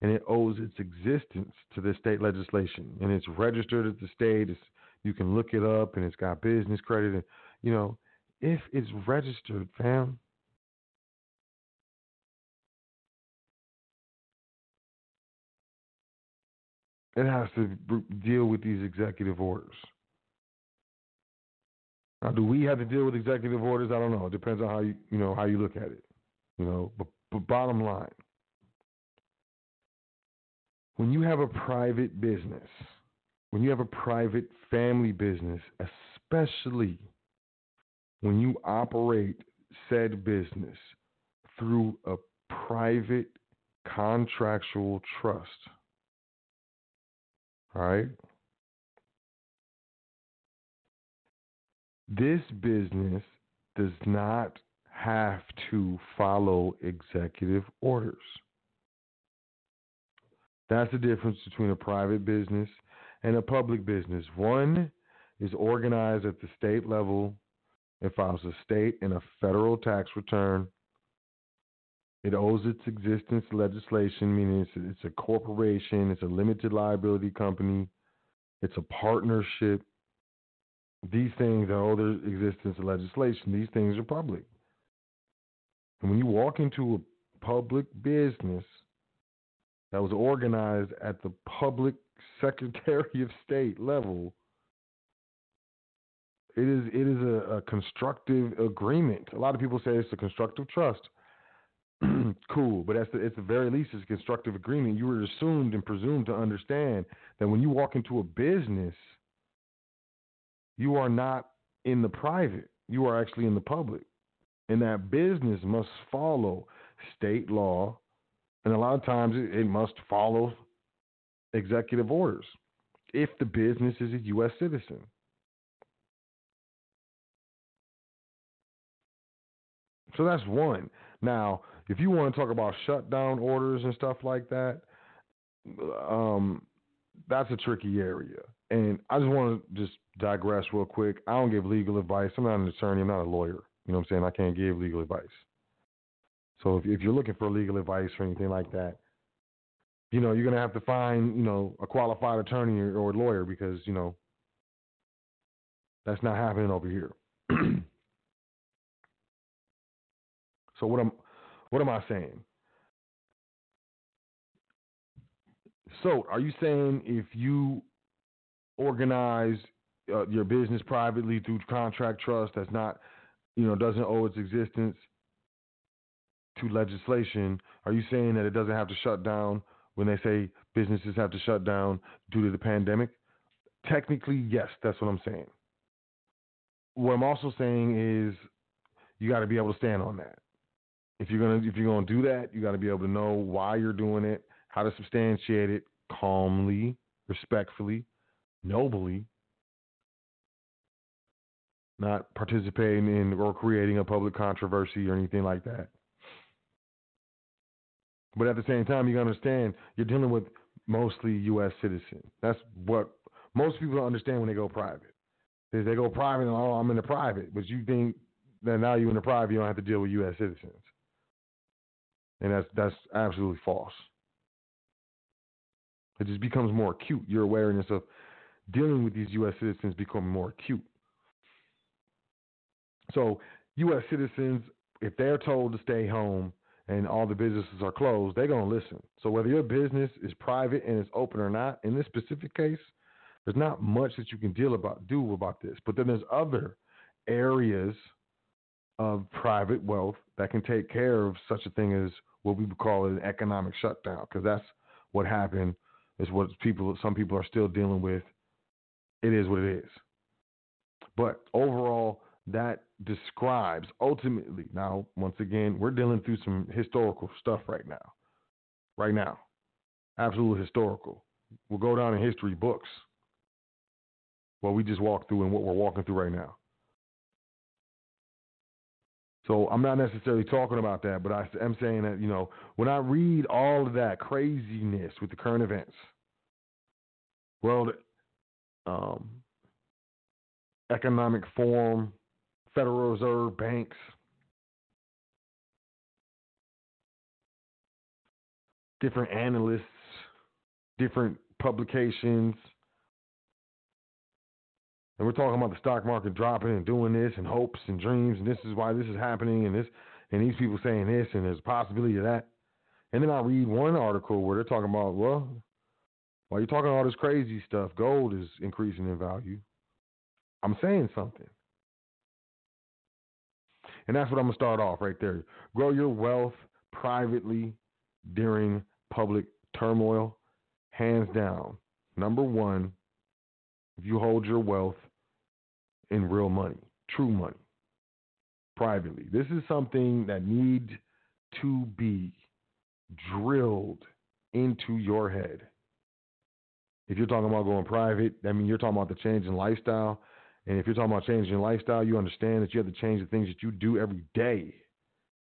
and it owes its existence to the state legislation, and it's registered at the state. It's, you can look it up, and it's got business credit, and you know if it's registered, fam. It has to deal with these executive orders. Now, do we have to deal with executive orders? I don't know. It depends on how you you know how you look at it. You know, but, but bottom line, when you have a private business, when you have a private family business, especially when you operate said business through a private contractual trust, all right? This business does not have to follow executive orders. That's the difference between a private business and a public business. One is organized at the state level it files a state and a federal tax return. It owes its existence to legislation, meaning it's it's a corporation, it's a limited liability company, it's a partnership. These things owe their existence of legislation. These things are public. And when you walk into a public business that was organized at the public Secretary of State level, it is it is a, a constructive agreement. A lot of people say it's a constructive trust. cool, but at the, at the very least, it's a constructive agreement. You were assumed and presumed to understand that when you walk into a business, you are not in the private. You are actually in the public, and that business must follow state law, and a lot of times it, it must follow executive orders if the business is a U.S. citizen. So that's one. Now, if you want to talk about shutdown orders and stuff like that, um, that's a tricky area. And I just want to just digress real quick. I don't give legal advice. I'm not an attorney. I'm not a lawyer. You know what I'm saying? I can't give legal advice. So if, if you're looking for legal advice or anything like that, you know, you're to have to find, you know, a qualified attorney or, or lawyer because, you know, that's not happening over here. So what am what am I saying? So are you saying if you organize uh, your business privately through contract trust that's not, you know, doesn't owe its existence to legislation, are you saying that it doesn't have to shut down when they say businesses have to shut down due to the pandemic? Technically, yes, that's what I'm saying. What I'm also saying is you got to be able to stand on that if you're gonna if you're gonna do that, you got to be able to know why you're doing it, how to substantiate it calmly, respectfully, nobly, not participating in or creating a public controversy or anything like that. But at the same time, you understand you're dealing with mostly U.S. citizens. That's what most people don't understand when they go private. Is they go private and oh, I'm in the private, but you think that now you're in the private, you don't have to deal with U.S. citizens and that's that's absolutely false. It just becomes more acute. Your awareness of dealing with these U.S. citizens become more acute. So, U.S. citizens, if they're told to stay home and all the businesses are closed, they're going to listen. So, whether your business is private and it's open or not, in this specific case, there's not much that you can deal about do about this. But then there's other areas of private wealth that can take care of such a thing as what we would call an economic shutdown, because that's what happened. Is what people, some people are still dealing with. It is what it is. But overall, that describes ultimately. Now, once again, we're dealing through some historical stuff right now. Right now, absolutely historical. We'll go down in history books. What we just walked through and what we're walking through right now. So I'm not necessarily talking about that, but I, am saying that you know when I read all of that craziness with the current events, world um, economic forum, Federal Reserve banks, different analysts, different publications, and we're talking about the stock market dropping and doing this and hopes and dreams and this is why this is happening and this and these people saying this and there's a possibility of that. And then I read one article where they're talking about, well, while you're talking all this crazy stuff, gold is increasing in value. I'm saying something. And that's what I'm going to start off right there. Grow your wealth privately during public turmoil. Hands down. Number one, if you hold your wealth in real money, true money, privately. This is something that needs to be drilled into your head. If you're talking about going private, I mean, you're talking about the change in lifestyle. And if you're talking about changing your lifestyle, you understand that you have to change the things that you do every day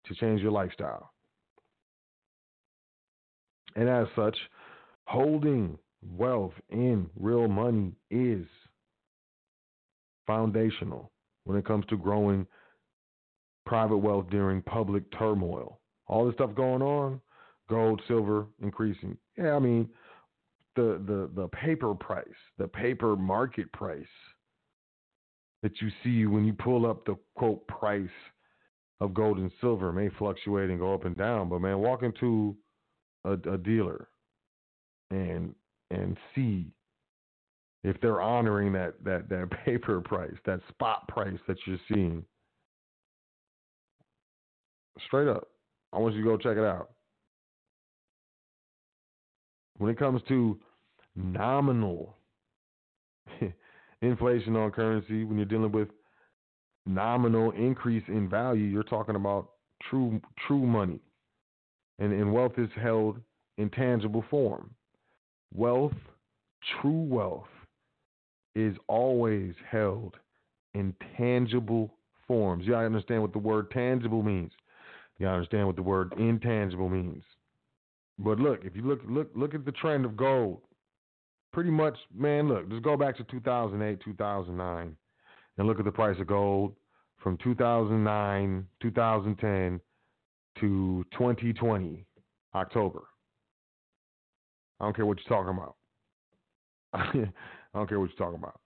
to change your lifestyle. And as such, holding wealth in real money is foundational when it comes to growing private wealth during public turmoil. All this stuff going on, gold, silver increasing. Yeah, I mean, the the the paper price, the paper market price that you see when you pull up the quote price of gold and silver may fluctuate and go up and down, but man, walk into a, a dealer and and see if they're honoring that that that paper price, that spot price that you're seeing. Straight up. I want you to go check it out. When it comes to nominal inflation on currency, when you're dealing with nominal increase in value, you're talking about true true money. And, and wealth is held in tangible form. Wealth, true wealth, is always held in tangible forms. You gotta understand what the word tangible means. You gotta understand what the word intangible means. But look, if you look look look at the trend of gold, pretty much, man, look, just go back to 2008, 2009, and look at the price of gold from 2009, 2010 to 2020, October. I don't care what you're talking about. I don't care what you're talking about.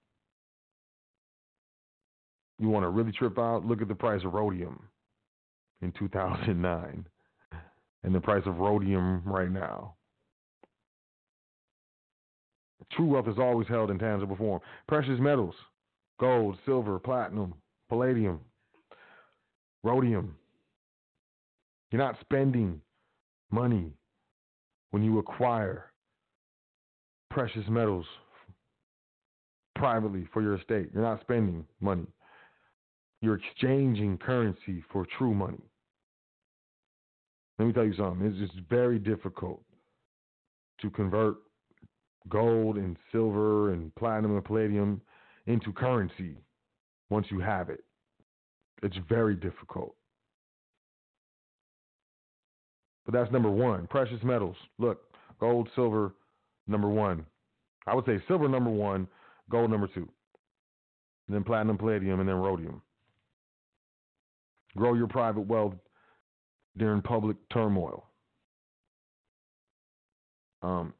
You want to really trip out? Look at the price of rhodium in 2009 and the price of rhodium right now. True wealth is always held in tangible form. Precious metals, gold, silver, platinum, palladium, rhodium. You're not spending money when you acquire precious metals privately for your estate. You're not spending money. You're exchanging currency for true money. Let me tell you something. It's just very difficult to convert gold and silver and platinum and palladium into currency once you have it. It's very difficult. But that's number one. Precious metals. Look, gold, silver, number one. I would say silver number one, gold number two. And then platinum, palladium, and then rhodium. Grow your private wealth during public turmoil. Um,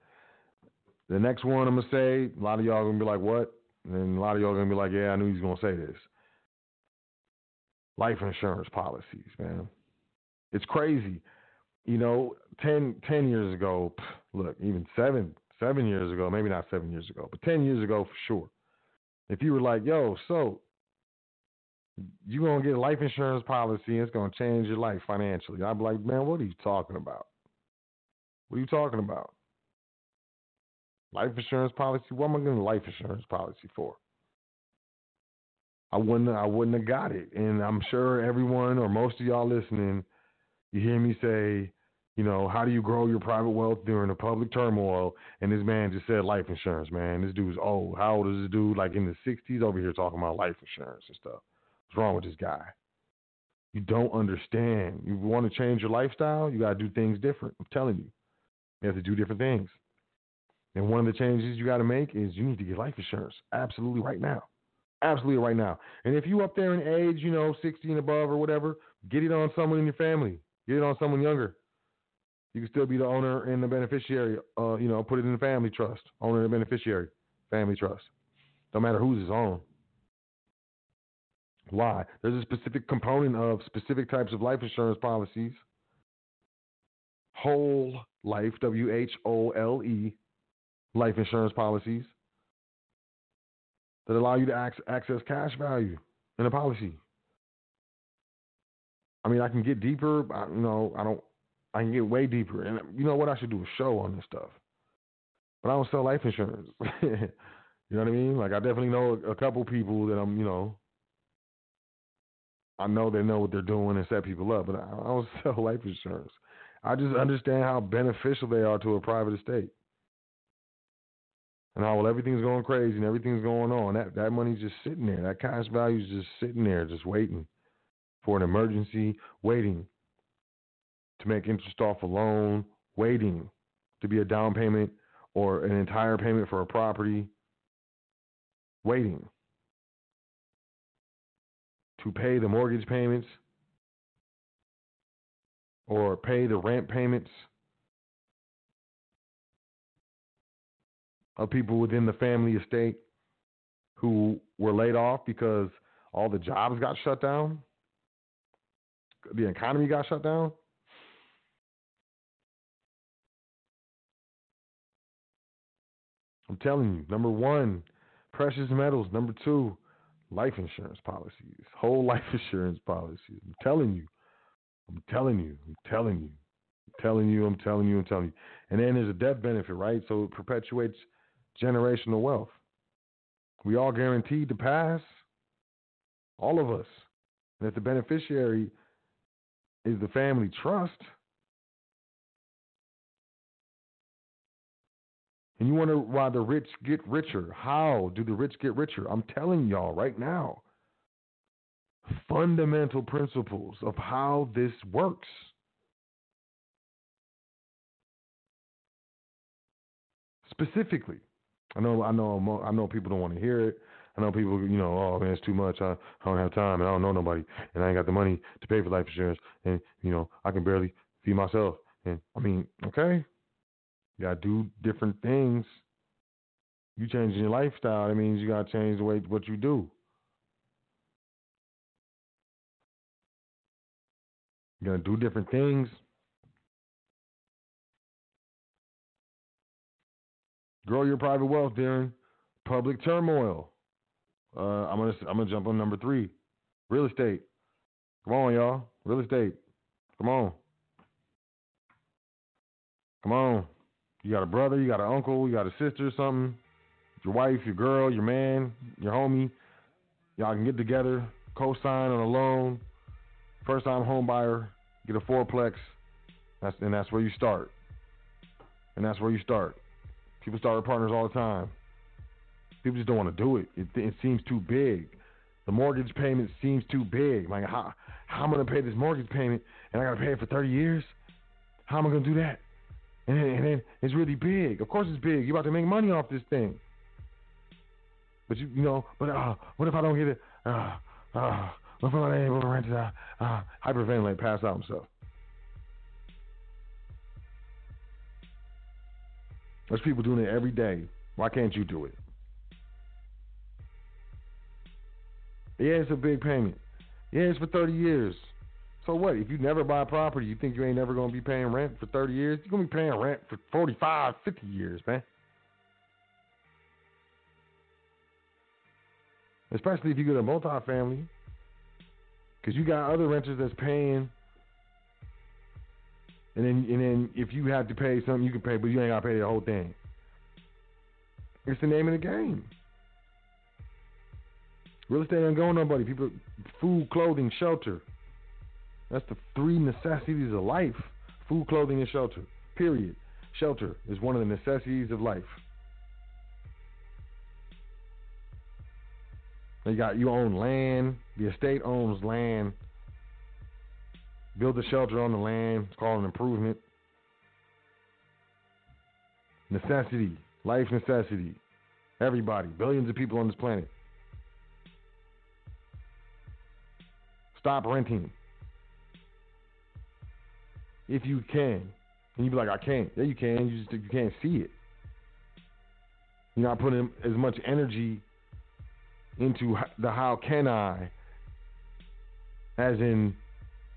the next one I'm gonna say, a lot of y'all gonna be like, "What?" And a lot of y'all gonna be like, "Yeah, I knew he was gonna say this." Life insurance policies, man. It's crazy. You know, 10, 10 years ago, look, even seven, seven years ago, maybe not seven years ago, but 10 years ago for sure. If you were like, yo, so you're gonna get a life insurance policy and it's gonna change your life financially. I'd be like, man, what are you talking about? What are you talking about? Life insurance policy? What am I getting a life insurance policy for? I wouldn't I wouldn't have got it. And I'm sure everyone or most of y'all listening, you hear me say, you know, how do you grow your private wealth during the public turmoil? And this man just said life insurance, man. This dude's old. How old is this dude? Like in the 60s over here talking about life insurance and stuff. What's wrong with this guy? You don't understand. You want to change your lifestyle, you got to do things different. I'm telling you. You have to do different things. And one of the changes you got to make is you need to get life insurance. Absolutely right now. Absolutely right now. And if you up there in age, you know, 60 and above or whatever, get it on someone in your family. Get it on someone younger. You can still be the owner and the beneficiary. Uh, you know, put it in the family trust. Owner and beneficiary, family trust. Don't matter who's it's on. Why? There's a specific component of specific types of life insurance policies. Whole life, W H O L E, life insurance policies that allow you to access cash value in a policy. I mean, I can get deeper. I, you know, I don't. I can get way deeper, and you know what? I should do a show on this stuff. But I don't sell life insurance. you know what I mean? Like I definitely know a, couple people that I'm. You know, I know they know what they're doing and set people up, but I don't sell life insurance. I just understand how beneficial they are to a private estate. And how well everything's going crazy and everything's going on. That that money's just sitting there. That cash value is just sitting there, just waiting for an emergency, waiting to make interest off a loan, waiting to be a down payment or an entire payment for a property, waiting to pay the mortgage payments or pay the rent payments of people within the family estate who were laid off because all the jobs got shut down, the economy got shut down. I'm telling you, number one, precious metals. Number two, life insurance policies, whole life insurance policies. I'm telling you, I'm telling you, I'm telling you, I'm telling you, I'm telling you, I'm telling you. And then there's a death benefit, right? So it perpetuates generational wealth. We all guaranteed to pass, all of us. And if the beneficiary is the family trust, and you wonder why the rich get richer. How do the rich get richer? I'm telling y'all right now. Fundamental principles of how this works. Specifically, I know, I know, I know people don't want to hear it. I know people, you know, oh man, it's too much. I, I don't have time, and I don't know nobody, and I ain't got the money to pay for life insurance, and you know, I can barely feed myself. And I mean, okay, you gotta do different things. You changing your lifestyle, that means you gotta change the way what you do. You're gonna do different things. Grow your private wealth during public turmoil. Uh, I'm gonna I'm gonna jump on number three, real estate. Come on, y'all, real estate. Come on, come on. You got a brother, you got an uncle, you got a sister, or something. Your wife, your girl, your man, your homie. Y'all can get together, co-sign on a loan. First time home buyer, get a fourplex. That's and that's where you start. And that's where you start. People start with partners all the time. People just don't want to do it. It, it seems too big. The mortgage payment seems too big. Like how how am I gonna pay this mortgage payment and I gotta pay it for thirty years? How am I gonna do that? And then, and then it's really big. Of course it's big. You're about to make money off this thing. But you you know, but uh, what if I don't get it? Uh, uh, what if I'm not able to rent it out? Uh, hyperventilate, pass out himself. There's people doing it every day. Why can't you do it? Yeah, it's a big payment. Yeah, it's for 30 years. So what? If you never buy a property, you think you ain't never going to be paying rent for 30 years? You're going to be paying rent for 45, 50 years, man. Especially if you get a multifamily. Because you got other renters that's paying, and then and then if you have to pay something, you can pay, but you ain't got to pay the whole thing. It's the name of the game. Real estate ain't going nobody. People, food, clothing, shelter. That's the three necessities of life: food, clothing, and shelter. Period. Shelter is one of the necessities of life. You got you own land. The estate owns land. Build a shelter on the land. It's called an improvement. Necessity, life necessity. Everybody, billions of people on this planet. Stop renting. If you can. And you be like, I can't. Yeah, you can. You just you can't see it. You're not putting as much energy into the how can I, as in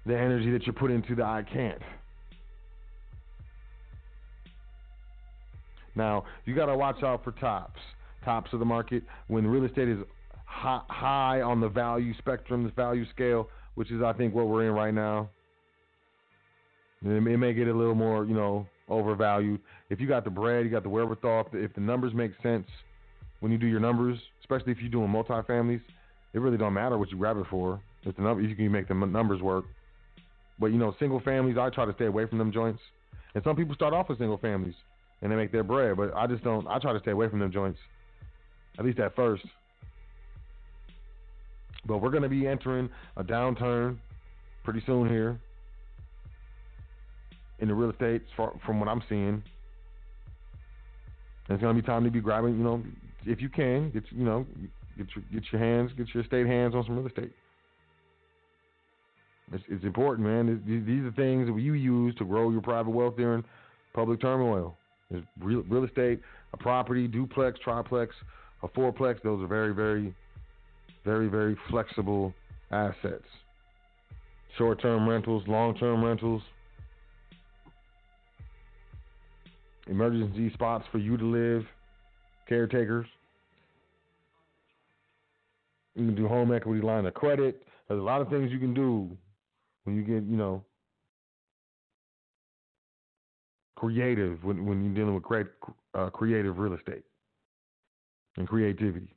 the energy that you put into the I can't. Now, you got to watch out for tops, tops of the market. When real estate is hi- high on the value spectrum, the value scale, which is, I think, what we're in right now, it may, get a little more, you know, overvalued. If you got the bread, you got the wherewithal, if the, if the numbers make sense when you do your numbers, especially if you're doing multifamilies, it really don't matter what you grab it for. If the number, you can make the numbers work. But you know, single families, I try to stay away from them joints. And some people start off with single families and they make their bread, but I just don't. I try to stay away from them joints, at least at first. But we're going to be entering a downturn pretty soon here in the real estate, from what I'm seeing. And it's going to be time to be grabbing, you know, if you can, get you know, get your get your hands, get your estate hands on some real estate. It's, it's important, man. These- are things that you use to grow your private wealth during public turmoil. Real, real estate, a property, duplex, triplex, a fourplex. Those are very, very, very, very flexible assets. Short-term rentals, long-term rentals, emergency spots for you to live, caretakers. You can do home equity line of credit. There's a lot of things you can do when you get, you know, creative when when you're dealing with create, uh, creative real estate and creativity.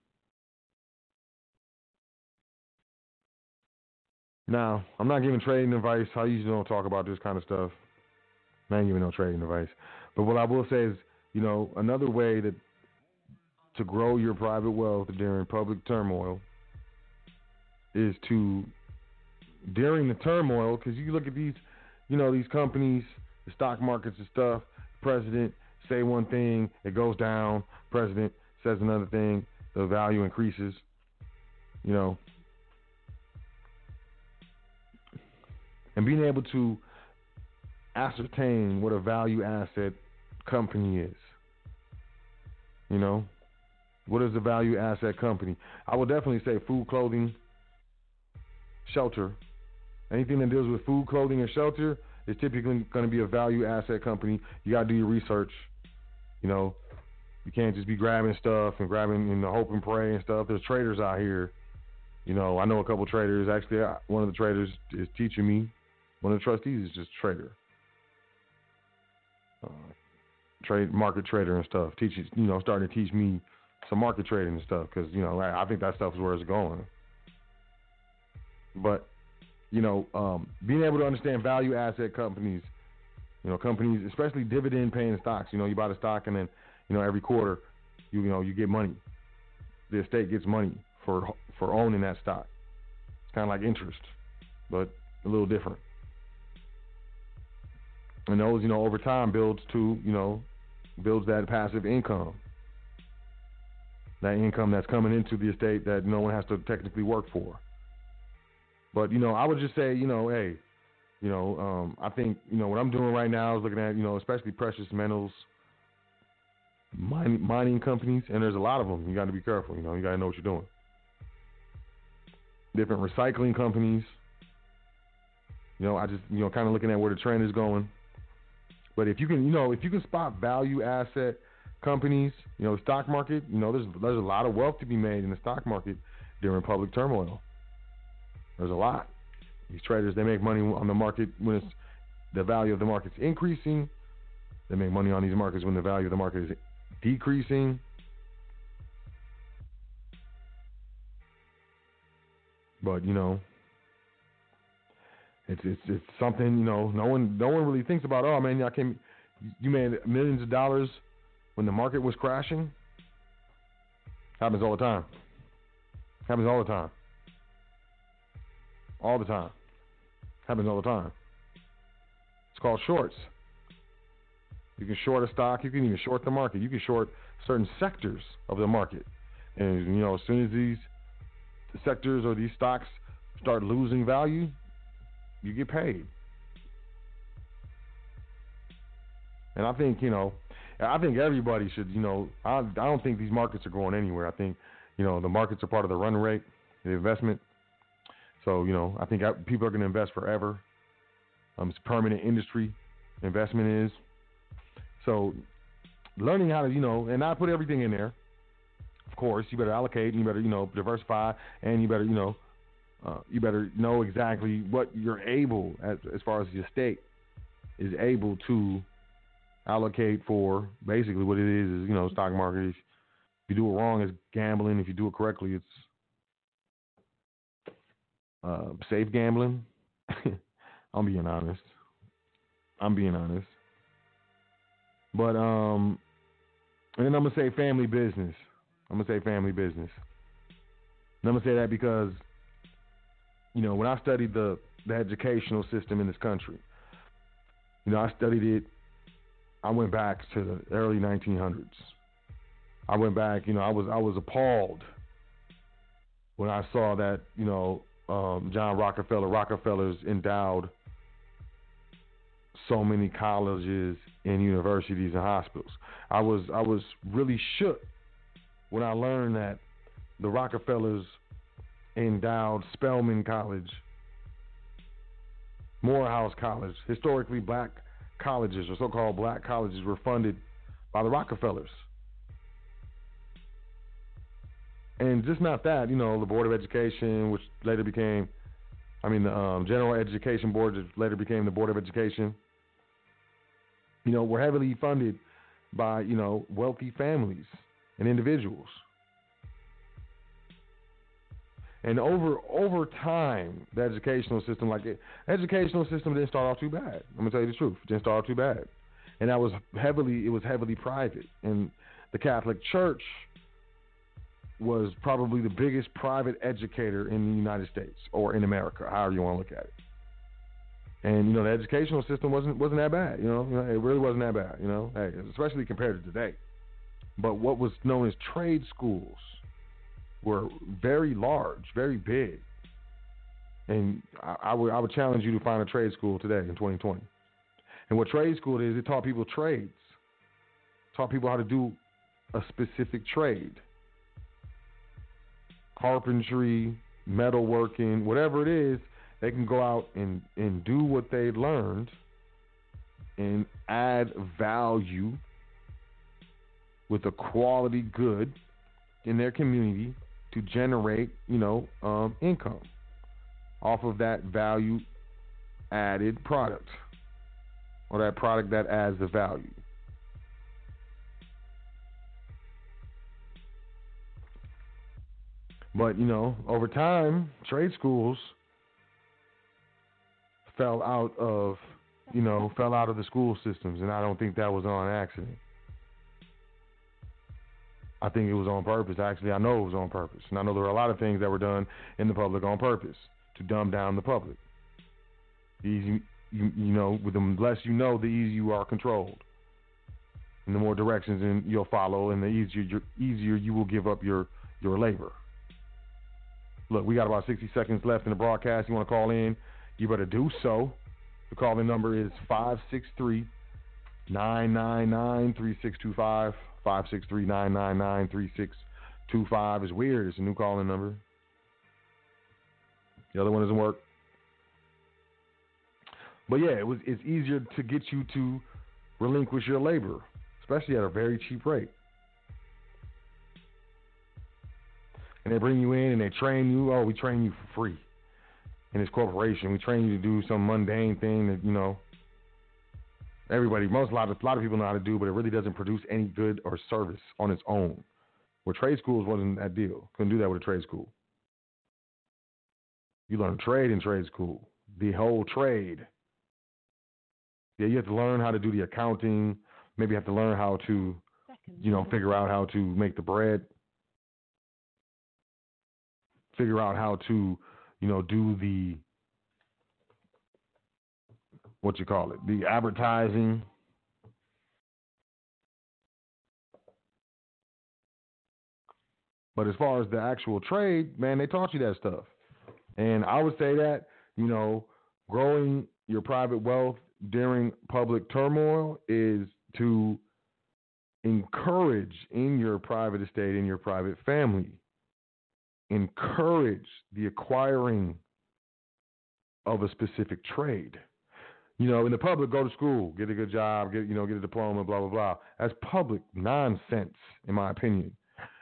Now, I'm not giving trading advice. I usually don't talk about this kind of stuff. I ain't giving no trading advice. But what I will say is, you know, another way that to grow your private wealth during public turmoil is to during the turmoil because you look at these, you know, these companies, the stock markets and stuff. President say one thing, it goes down. President says another thing, the value increases. You know, and being able to ascertain what a value asset company is. You know, what is a value asset company? I would definitely say food, clothing, shelter. Anything that deals with food, clothing, and shelter is typically going to be a value asset company. You got to do your research. You know, you can't just be grabbing stuff and grabbing in the hope and pray and stuff. There's traders out here. You know, I know a couple traders. Actually, one of the traders is teaching me. One of the trustees is just a trader. Uh, trade market trader and stuff. Teaches, you know, starting to teach me some market trading and stuff because you know I, I think that stuff is where it's going. But you know, um, being able to understand value asset companies, you know, companies, especially dividend paying stocks. You know, you buy the stock and then you know every quarter, you, you know, you get money. The estate gets money for for owning that stock. It's kind of like interest, but a little different. And those, you know, over time builds to, you know, builds that passive income. That income that's coming into the estate that no one has to technically work for. But, you know, I would just say, you know, hey, you know, um, I think, you know, what I'm doing right now is looking at, you know, especially precious metals, mining, mining companies, and there's a lot of them. You got to be careful, you know, you got to know what you're doing. Different recycling companies. You know, I just, you know, kind of looking at where the trend is going. But if you can, you know, if you can spot value asset companies, you know, stock market, you know, there's there's a lot of wealth to be made in the stock market during public turmoil. There's a lot. These traders they make money on the market when it's the value of the market's increasing. They make money on these markets when the value of the market is decreasing. But you know, it's it's it's something you know. No one no one really thinks about. Oh man, I came. You made millions of dollars when the market was crashing. Happens all the time. Happens all the time. All the time. Happens all the time. It's called shorts. You can short a stock. You can even short the market. You can short certain sectors of the market. And you know, as soon as these sectors or these stocks start losing value, you get paid. And I think you know, I think everybody should you know. I I don't think these markets are going anywhere. I think you know the markets are part of the run rate, the investment. So you know, I think I, people are going to invest forever. Um, it's a permanent industry. Investment is. So learning how to you know, and I put everything in there. Of course, you better allocate, and you better you know diversify, and you better you know uh, you better know exactly what you're able as as far as your state is able to allocate for. Basically, what it is is you know stock market. If you do it wrong, it's gambling. If you do it correctly, it's uh, safe gambling. I'm being honest. I'm being honest. But um, and then I'm gonna say family business. I'm gonna say family business. And I'm gonna say that because, you know, when I studied the the educational system in this country, you know, I studied it. I went back to the early 1900s. I went back. You know, I was I was appalled when I saw that you know um, John Rockefeller Rockefellers endowed so many colleges and universities and hospitals. I was I was really shook when I learned that the Rockefellers endowed Spelman College, Morehouse College, historically black colleges or so-called black colleges were funded by the Rockefellers. And just not that, you know, the Board of Education, which later became, I mean, the um, General Education Board, later became the Board of Education, you know, were heavily funded by, you know, wealthy families and individuals. And over over time, the educational system, like educational system, didn't start off too bad. I'm gonna tell you the truth, it didn't start off too bad, and that was heavily it was heavily private. And the Catholic Church was probably the biggest private educator in the United States or in America, however you want to look at it. And you know the educational system wasn't wasn't that bad. You know, it really wasn't that bad. You know, hey, especially compared to today. But what was known as trade schools were very large, very big. And I, I, would I would challenge you to find a trade school today in 2020. And what trade school is, it taught people trades, taught people how to do a specific trade, carpentry, metalworking, whatever it is. They can go out and, and do what they learned and add value with a quality good in their community to generate, you know, um, income off of that value added product or that product that adds the value. But, you know, over time, trade schools fell out of, you know, fell out of the school systems, and I don't think that was on accident. I think it was on purpose. Actually, I know it was on purpose, and I know there were a lot of things that were done in the public on purpose to dumb down the public. Easy, you, you know, with the less you know, the easier you are controlled, and the more directions you'll follow, and the easier easier you will give up your your labor. Look, we got about 60 seconds left in the broadcast. You want to call in? You better do so. The calling number is 563 999 3625. 563-999-3625 is weird. It's a new calling number. The other one doesn't work. But yeah, it was it's easier to get you to relinquish your labor, especially at a very cheap rate. And they bring you in and they train you. Oh, we train you for free. in this corporation. We train you to do some mundane thing that you know everybody, most a lot of a lot of people know how to do, but it really doesn't produce any good or service on its own. Where trade schools wasn't that deal. Couldn't do that with a trade school. You learn trade in trade school, the whole trade. Yeah, you have to learn how to do the accounting. Maybe you have to learn how to, you know, figure out how to make the bread. Figure out how to, you know, do the what you call it, the advertising. But as far as the actual trade, man, they taught you that stuff. And I would say that, you know, growing your private wealth during public turmoil is to encourage in your private estate, in your private family, encourage the acquiring of a specific trade. You know, in the public, go to school, get a good job, get you know, get a diploma, blah blah blah. That's public nonsense, in my opinion,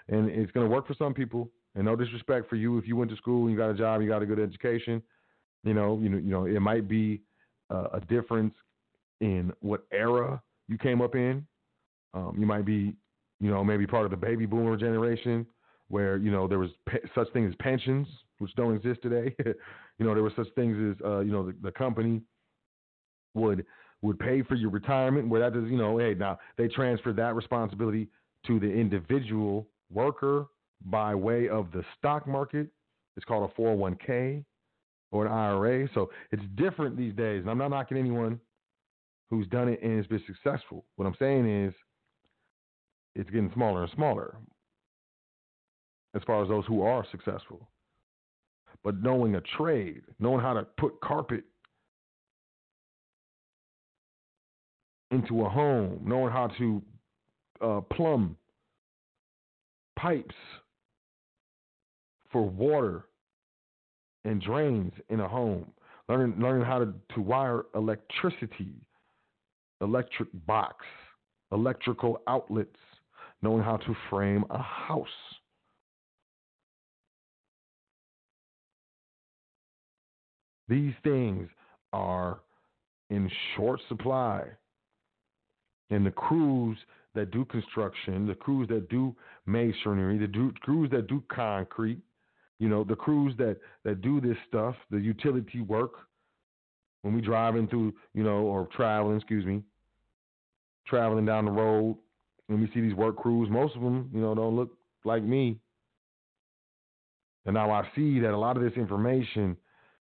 and it's going to work for some people. And no disrespect for you if you went to school you got a job, you got a good education. You know, you know, you know, it might be a difference in what era you came up in. Um, you might be, you know, maybe part of the baby boomer generation where you know there was pe- such things as pensions, which don't exist today. you know, there were such things as uh, you know the, the company would would pay for your retirement, where that does, you know, hey, now they transfer that responsibility to the individual worker by way of the stock market. It's called a 401k or an IRA. So it's different these days. And I'm not knocking anyone who's done it and has been successful. What I'm saying is it's getting smaller and smaller as far as those who are successful. But knowing a trade, knowing how to put carpet into a home, knowing how to uh, plumb pipes for water and drains in a home, learning learning how to, to wire electricity, electric box, electrical outlets, knowing how to frame a house. These things are in short supply and the crews that do construction, the crews that do masonry, the do, crews that do concrete, you know, the crews that that do this stuff, the utility work. When we driving through, you know, or traveling, excuse me, traveling down the road, and we see these work crews, most of them, you know, don't look like me. And now I see that a lot of this information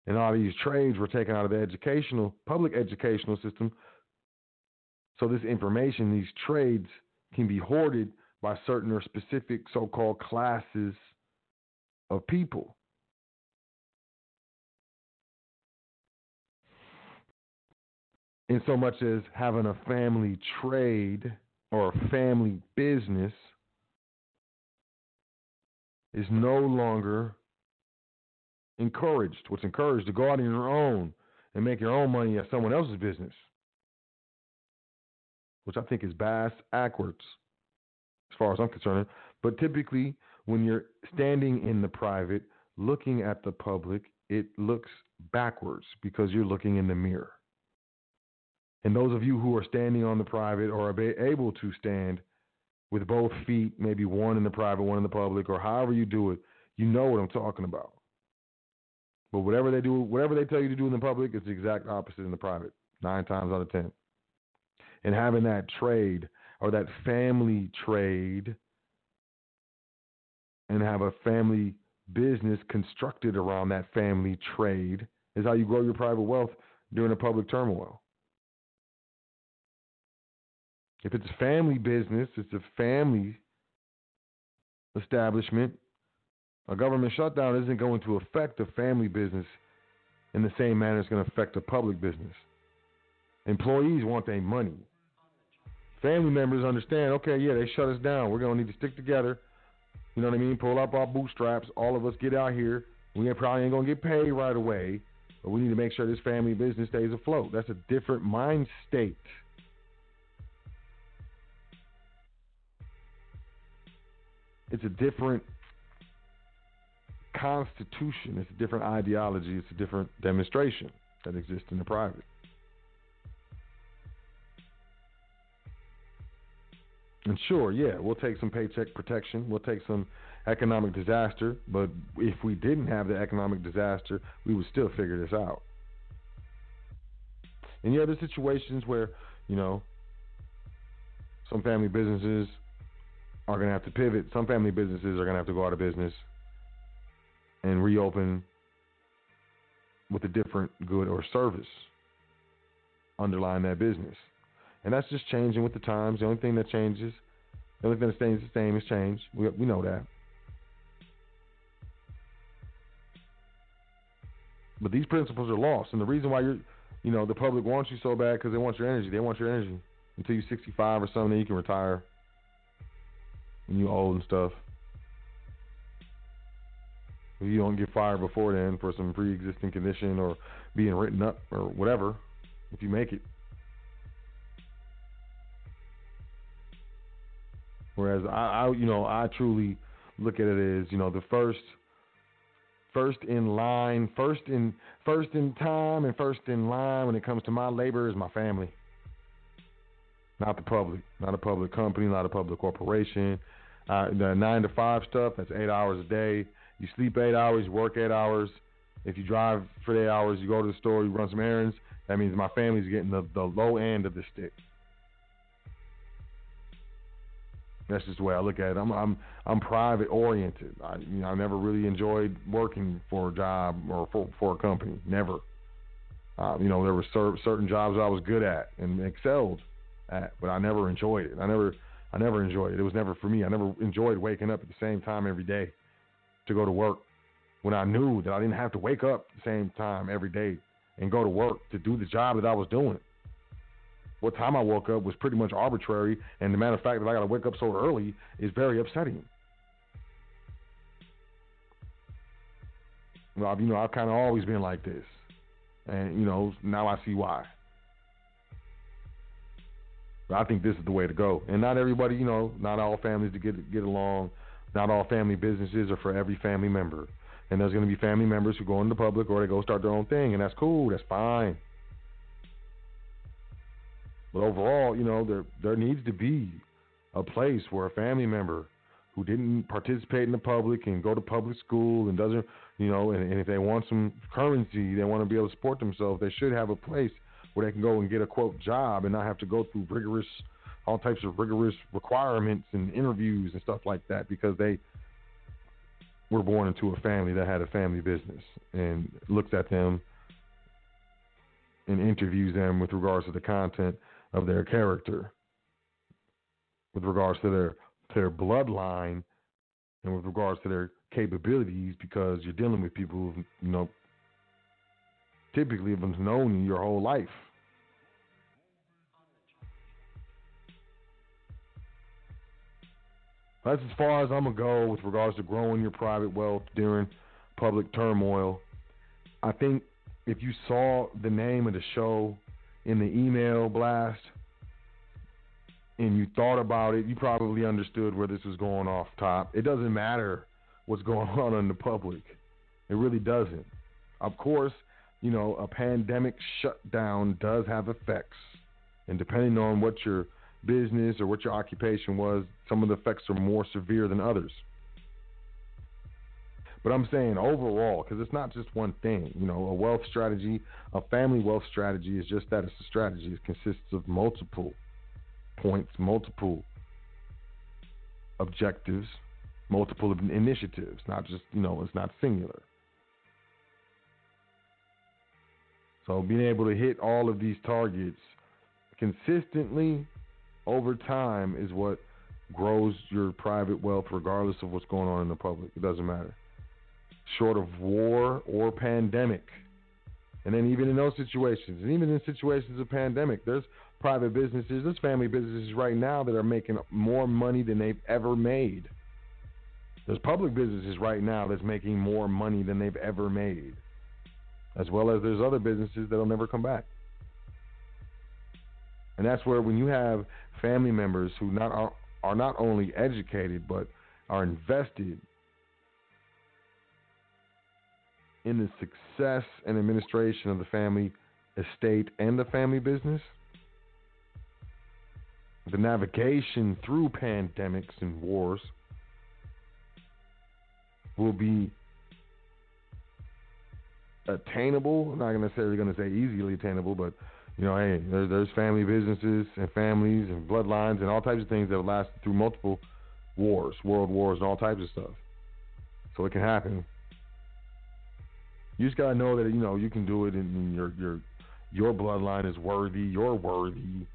and all these trades were taken out of the educational, public educational system so this information, these trades, can be hoarded by certain or specific so-called classes of people. In so much as having a family trade or a family business is no longer encouraged. What's encouraged to go out on your own and make your own money at someone else's business which I think is bass backwards as far as I'm concerned. But typically, when you're standing in the private, looking at the public, it looks backwards because you're looking in the mirror. And those of you who are standing on the private or are able to stand with both feet, maybe one in the private, one in the public, or however you do it, you know what I'm talking about. But whatever they do, whatever they tell you to do in the public, it's the exact opposite in the private, nine times out of ten and having that trade or that family trade and have a family business constructed around that family trade is how you grow your private wealth during a public turmoil. If it's a family business, it's a family establishment, a government shutdown isn't going to affect a family business in the same manner it's going to affect a public business. Employees want their money. Family members understand, okay, yeah, they shut us down. We're going to need to stick together. You know what I mean? Pull up our bootstraps. All of us get out here. We probably ain't going to get paid right away, but we need to make sure this family business stays afloat. That's a different mind state. It's a different constitution. It's a different ideology. It's a different demonstration that exists in the private. And sure, yeah, we'll take some paycheck protection. We'll take some economic disaster. But if we didn't have the economic disaster, we would still figure this out. And yeah, there's situations where, you know, some family businesses are going to have to pivot. Some family businesses are going to have to go out of business and reopen with a different good or service underlying that business. And that's just changing with the times. The only thing that changes, the only thing that stays the same is change. We, we know that. But these principles are lost. And the reason why you're, you know, the public wants you so bad because they want your energy. They want your energy until you're 65 or something, you can retire when you're old and stuff. If you don't get fired before then for some pre-existing condition or being written up or whatever, if you make it. Whereas I, I, you know, I truly look at it as, you know, the first, first in line, first in, first in time, and first in line when it comes to my labor is my family, not the public, not a public company, not a public corporation. Uh, the nine to five stuff, that's eight hours a day. You sleep eight hours, work eight hours. If you drive for eight hours, you go to the store, you run some errands. That means my family's getting the, the low end of the stick. That's just the way I look at it. I'm I'm I'm private oriented. I you know I never really enjoyed working for a job or for for a company. Never. Uh, you know there were cer- certain jobs I was good at and excelled at, but I never enjoyed it. I never I never enjoyed it. It was never for me. I never enjoyed waking up at the same time every day to go to work when I knew that I didn't have to wake up the same time every day and go to work to do the job that I was doing. What time I woke up was pretty much arbitrary, and the matter of fact that I got to wake up so early is very upsetting. Well, you know, I've kind of always been like this, and you know, now I see why. But I think this is the way to go, and not everybody, you know, not all families to get get along. Not all family businesses are for every family member. And there's going to be family members who go into public or they go start their own thing, and that's cool. That's fine. But overall, you know, there there needs to be a place where a family member who didn't participate in the public and go to public school and doesn't, you know, and, and if they want some currency, they want to be able to support themselves, they should have a place where they can go and get a quote job and not have to go through rigorous all types of rigorous requirements and interviews and stuff like that because they were born into a family that had a family business and looks at them and interviews them with regards to the content of their character, with regards to their their bloodline, and with regards to their capabilities, because you're dealing with people who you know typically have known you your whole life. That's as far as I'm gonna go with regards to growing your private wealth during public turmoil. I think if you saw the name of the show in the email blast and you thought about it, you probably understood where this was going off top. It doesn't matter what's going on in the public. It really doesn't. Of course, you know, a pandemic shutdown does have effects. And depending on what your business or what your occupation was, some of the effects are more severe than others. But I'm saying overall, because it's not just one thing. You know, a wealth strategy, a family wealth strategy is just that. It's a strategy. It consists of multiple points, multiple objectives, multiple initiatives. Not just, you know, it's not singular. So being able to hit all of these targets consistently over time is what grows your private wealth regardless of what's going on in the public. It doesn't matter. Short of war or pandemic. And then even in those situations, and even in situations of pandemic, there's private businesses, there's family businesses right now that are making more money than they've ever made. There's public businesses right now that's making more money than they've ever made. As well as there's other businesses that'll never come back. And that's where when you have family members who not are, are not only educated but are invested in the success and administration of the family estate and the family business, the navigation through pandemics and wars will be attainable. I'm not necessarily going to say easily attainable, but you know, hey, there, there's family businesses and families and bloodlines and all types of things that have lasted through multiple wars, world wars, and all types of stuff. So it can happen. You just gotta know that you know you can do it, and your your your bloodline is worthy. You're worthy. You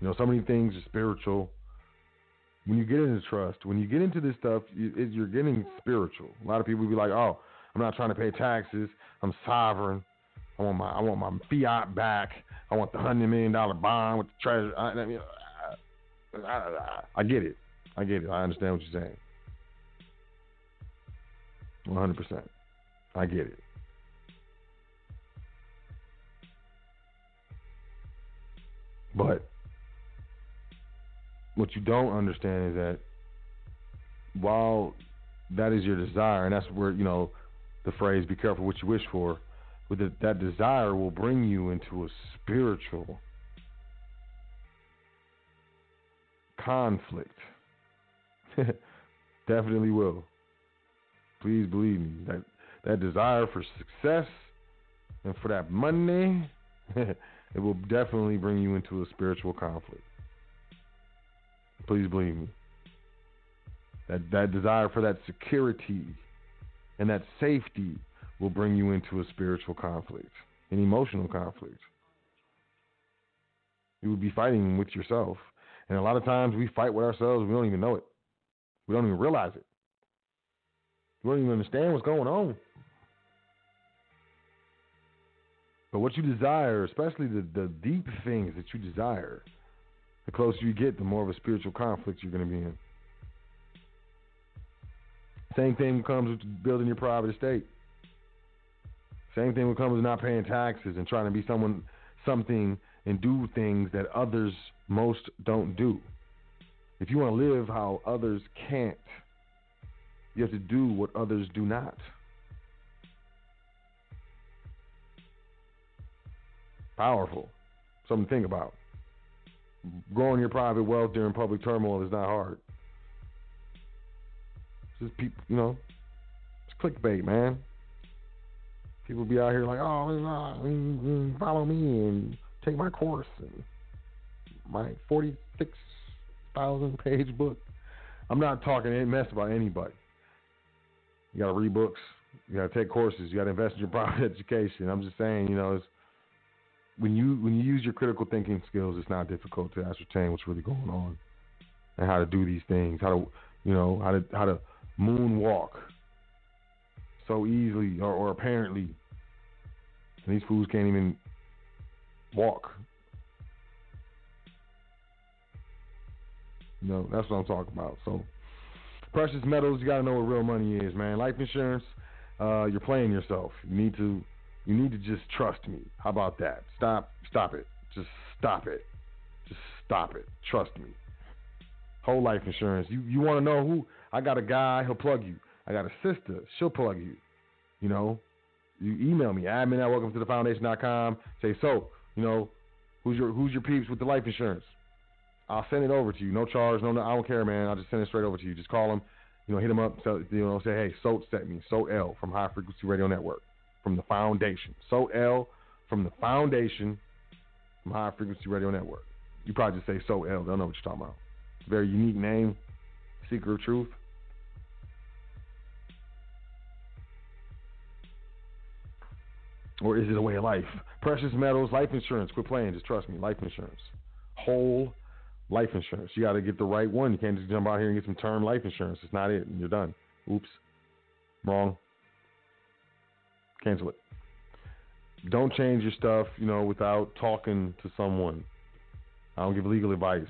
know, so many things are spiritual. When you get into trust, when you get into this stuff, you're getting spiritual. A lot of people be like, "Oh, I'm not trying to pay taxes. I'm sovereign. I want my I want my fiat back. I want the hundred million dollar bond with the treasure." I, I, mean, I, I, I get it. I get it. I understand what you're saying. 100%. I get it. But what you don't understand is that while that is your desire, and that's where, you know, the phrase, be careful what you wish for, with it, that desire will bring you into a spiritual conflict. Definitely will. Please believe me. That that desire for success and for that money, it will definitely bring you into a spiritual conflict. Please believe me. That that desire for that security and that safety will bring you into a spiritual conflict, an emotional conflict. You will be fighting with yourself. And a lot of times we fight with ourselves, we don't even know it. We don't even realize it. We don't even understand what's going on. But what you desire, especially the, the deep things that you desire, the closer you get, the more of a spiritual conflict you're going to be in. Same thing comes with building your private estate. Same thing comes with not paying taxes and trying to be someone, something, and do things that others most don't do. If you want to live how others can't, you have to do what others do not. Powerful. Something to think about. Growing your private wealth during public turmoil is not hard. It's just people, you know, it's clickbait, man. People be out here like, oh, follow me and take my course and my 46 thousand page book. I'm not talking any mess about anybody. You got to read books. You got to take courses. You got to invest in your private education. I'm just saying, you know, when you when you use your critical thinking skills, it's not difficult to ascertain what's really going on and how to do these things. How to, you know, how to how to moonwalk so easily or, or apparently. And these fools can't even walk. Know, that's what I'm talking about. So, precious metals, you got to know what real money is, man. Life insurance, uh, you're playing yourself. You need to, you need to just trust me. How about that? Stop, stop it. Just stop it. Just stop it. Trust me. Whole life insurance. You, you want to know who? I got a guy. He'll plug you. I got a sister. She'll plug you. You know, you email me admin at welcome to the foundation.com. Say so. You know, who's your who's your peeps with the life insurance? I'll send it over to you. No charge, no, no I don't care, man. I'll just send it straight over to you. Just call them, you know, hit them up, so, you know, say, hey, SOT sent me, Sot El from High Frequency Radio Network, from the foundation. Sot El from the foundation from High Frequency Radio Network. You probably just say Sot El. They'll know what you're talking about. Very unique name, Secret of Truth. Or is it a way of life? Precious metals, life insurance. Quit playing. Just trust me. Life insurance. Whole life insurance. You got to get the right one. You can't just jump out here and get some term life insurance. It's not it, and you're done. Oops, wrong. Cancel it. Don't change your stuff, you know, without talking to someone. I don't give legal advice.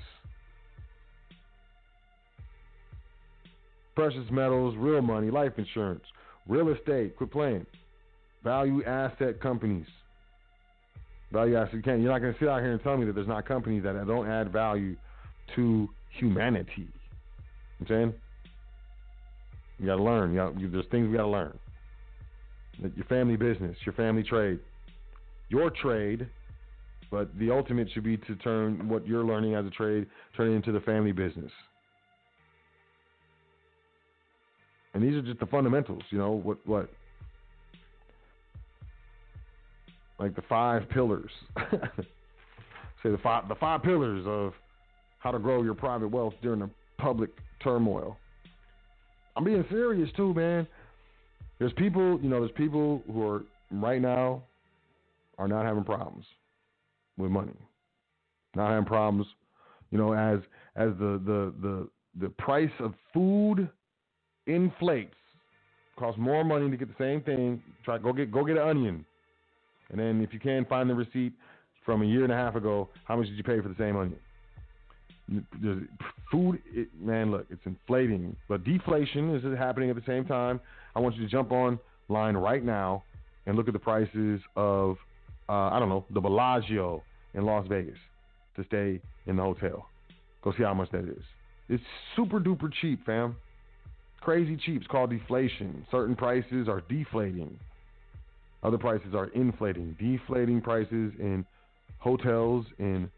Precious metals, real money, life insurance, real estate. Quit playing. Value asset companies. Value asset. You can't, you're not going to sit out here and tell me that there's not companies that don't add value to humanity. You know I'm saying you got to learn. You gotta, there's things we got to learn. your family business, your family trade, your trade. But the ultimate should be to turn what you're learning as a trade, turn it into the family business. And these are just the fundamentals, you know, what what like the five pillars. Say the five the five pillars of how to grow your private wealth during the public turmoil. I'm being serious too, man. There's people, you know, there's people who are right now are not having problems with money. Not having problems, you know, as as the the the the price of food inflates, costs more money to get the same thing. Try go get go get an onion, and then if you can find the receipt from a year and a half ago, how much did you pay for the same onion? There's, food, it, man, look, it's inflating, but deflation is happening at the same time. I want you to jump on line right now and look at the prices of, uh, I don't know, the Bellagio in Las Vegas to stay in the hotel. Go see how much that is. It's super duper cheap, fam. Crazy cheap. It's called deflation. Certain prices are deflating. Other prices are inflating. Deflating prices in hotels in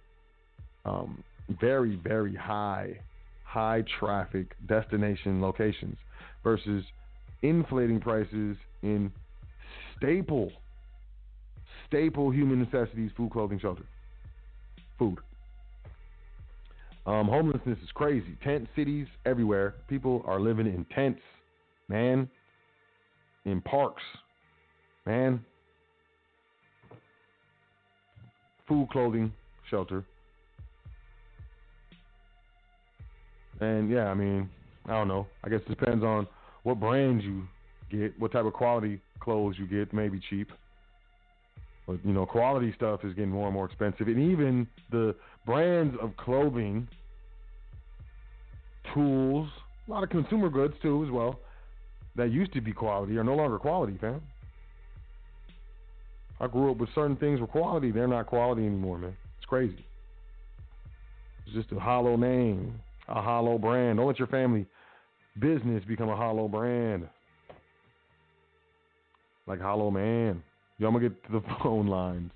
um, very, very high, high traffic destination locations versus inflating prices in staple, staple human necessities, food, clothing, shelter, food. Um, homelessness is crazy. Tent cities everywhere. People are living in tents, man. In parks, man. Food, clothing, shelter. And yeah, I mean, I don't know. I guess it depends on what brands you get, what type of quality clothes you get. Maybe cheap, but you know, quality stuff is getting more and more expensive. And even the brands of clothing, tools, a lot of consumer goods too, as well, that used to be quality are no longer quality, fam. I grew up with certain things were quality; they're not quality anymore, man. It's crazy. It's just a hollow name a hollow brand. Don't let your family business become a hollow brand. Like Hollow Man. Y'all gonna get to the phone lines.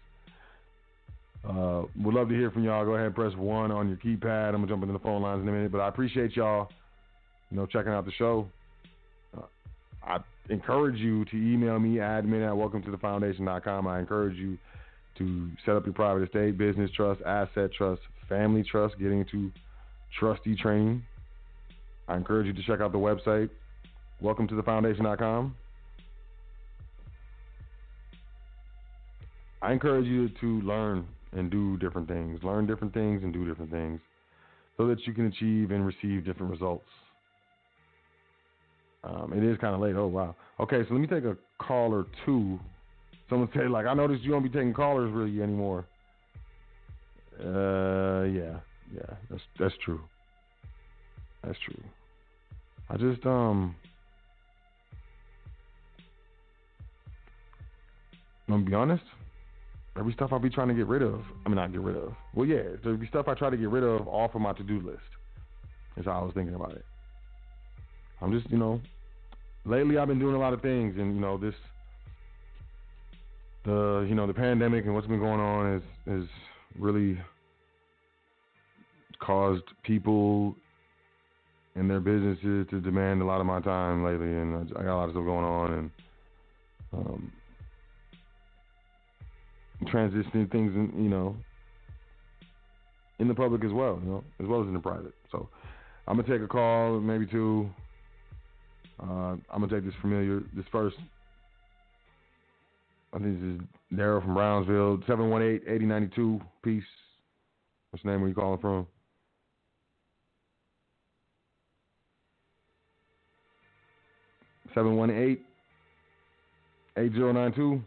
Uh, would love to hear from y'all. Go ahead and press one on your keypad. I'm gonna jump into the phone lines in a minute, but I appreciate y'all, you know, checking out the show. Uh, I encourage you to email me admin at welcome to the foundation.com. I encourage you to set up your private estate, business trust, asset trust, family trust, getting into trustee training. I encourage you to check out the website, welcome to the foundation.com. I encourage you to learn and do different things, learn different things and do different things so that you can achieve and receive different results. Um, it is kind of late. Oh, wow. Okay, so let me take a call or two. Someone say, like, I noticed you don't be taking callers really anymore. Uh, yeah. Yeah, that's that's true. That's true. I just um I'm gonna be honest. Every stuff I'll be trying to get rid of, I mean not get rid of. Well, yeah, there'll be stuff I try to get rid of off of my to-do list. Is how I was thinking about it. I'm just, you know, lately I've been doing a lot of things, and you know this, the you know the pandemic and what's been going on is is really caused people and their businesses to demand a lot of my time lately, and I got a lot of stuff going on, and um, transitioning things, in, you know, in the public as well, you know, as well as in the private. So I'm gonna take a call, maybe two. Uh, I'm gonna take this familiar, this first. I think this is Daryl from Brownsville, 718-8092. Peace. What's name? Where you calling from? 718 8092.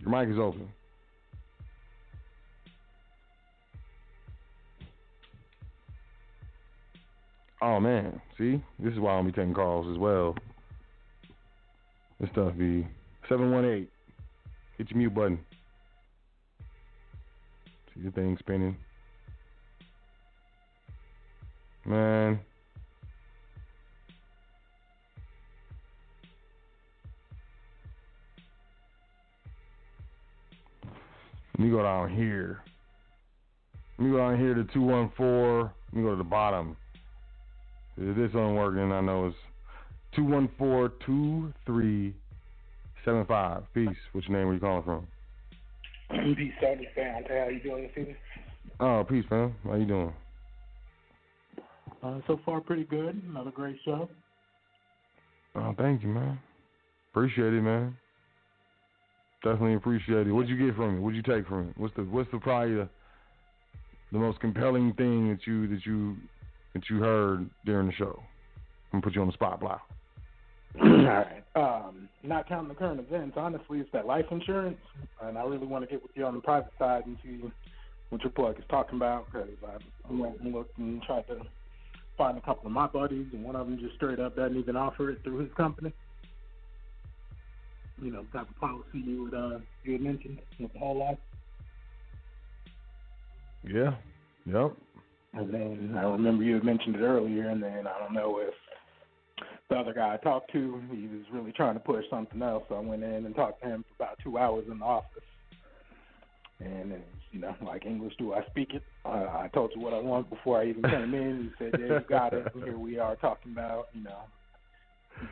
Your mic is open. Oh man, See, this is why I'm be taking calls as well. This stuff be seven one eight. Hit your mute button. See the thing spinning. Man. Let me go down here. Let me go down here to 214. Let me go to the bottom. If this don't work, then I know it's 214-2375. Peace. What's your name? Where you calling from? Peace out to fam. How you doing this evening? Oh, peace, fam. How you doing? Uh, so far, pretty good. Another great show. Oh, thank you, man. Appreciate it, man. Definitely appreciate it. What'd you get from it? What'd you take from it? What's the what's the probably the, the most compelling thing that you that you that you heard during the show? I'm gonna put you on the spot, blah. All right. Um, not counting the current events, honestly, it's that life insurance, and I really want to get with you on the private side and see what your plug is talking about because I went and looked and tried to find a couple of my buddies, and one of them just straight up doesn't even offer it through his company. You know, type of policy you would uh, you had mentioned with the whole life. Yeah. Yep. And then I remember you had mentioned it earlier, and then I don't know if the other guy I talked to, he was really trying to push something else, so I went in and talked to him for about two hours in the office. And it's, you know, like English, do I speak it? Uh, I told you what I want before I even came in. He said, "Yeah, you got it." And here we are talking about, you know,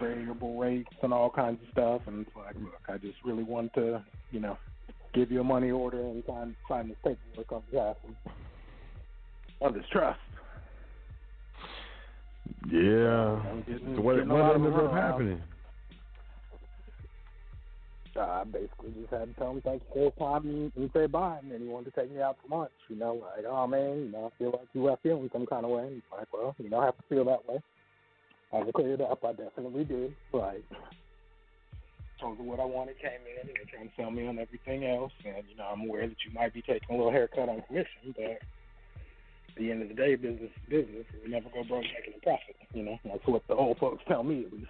variable rates and all kinds of stuff. And it's like, look, I just really want to, you know, give you a money order and sign sign this paperwork on behalf of, of this trust. Yeah. Getting- So what what ended up happening? Uh, I basically just had to tell him thank you for his time and, say bye. And then he wanted to take me out to lunch. You know, like, oh man, you know, I feel like you are feeling some kind of way. And he's like, well, you don't have to feel that way. I clear it up. I definitely did. Like, told her what I wanted, came in, and they're trying to sell me on everything else. And, you know, I'm aware that you might be taking a little haircut on commission, but the end of the day, business is business. We never go broke making a profit. You know, that's what the old folks tell me at least.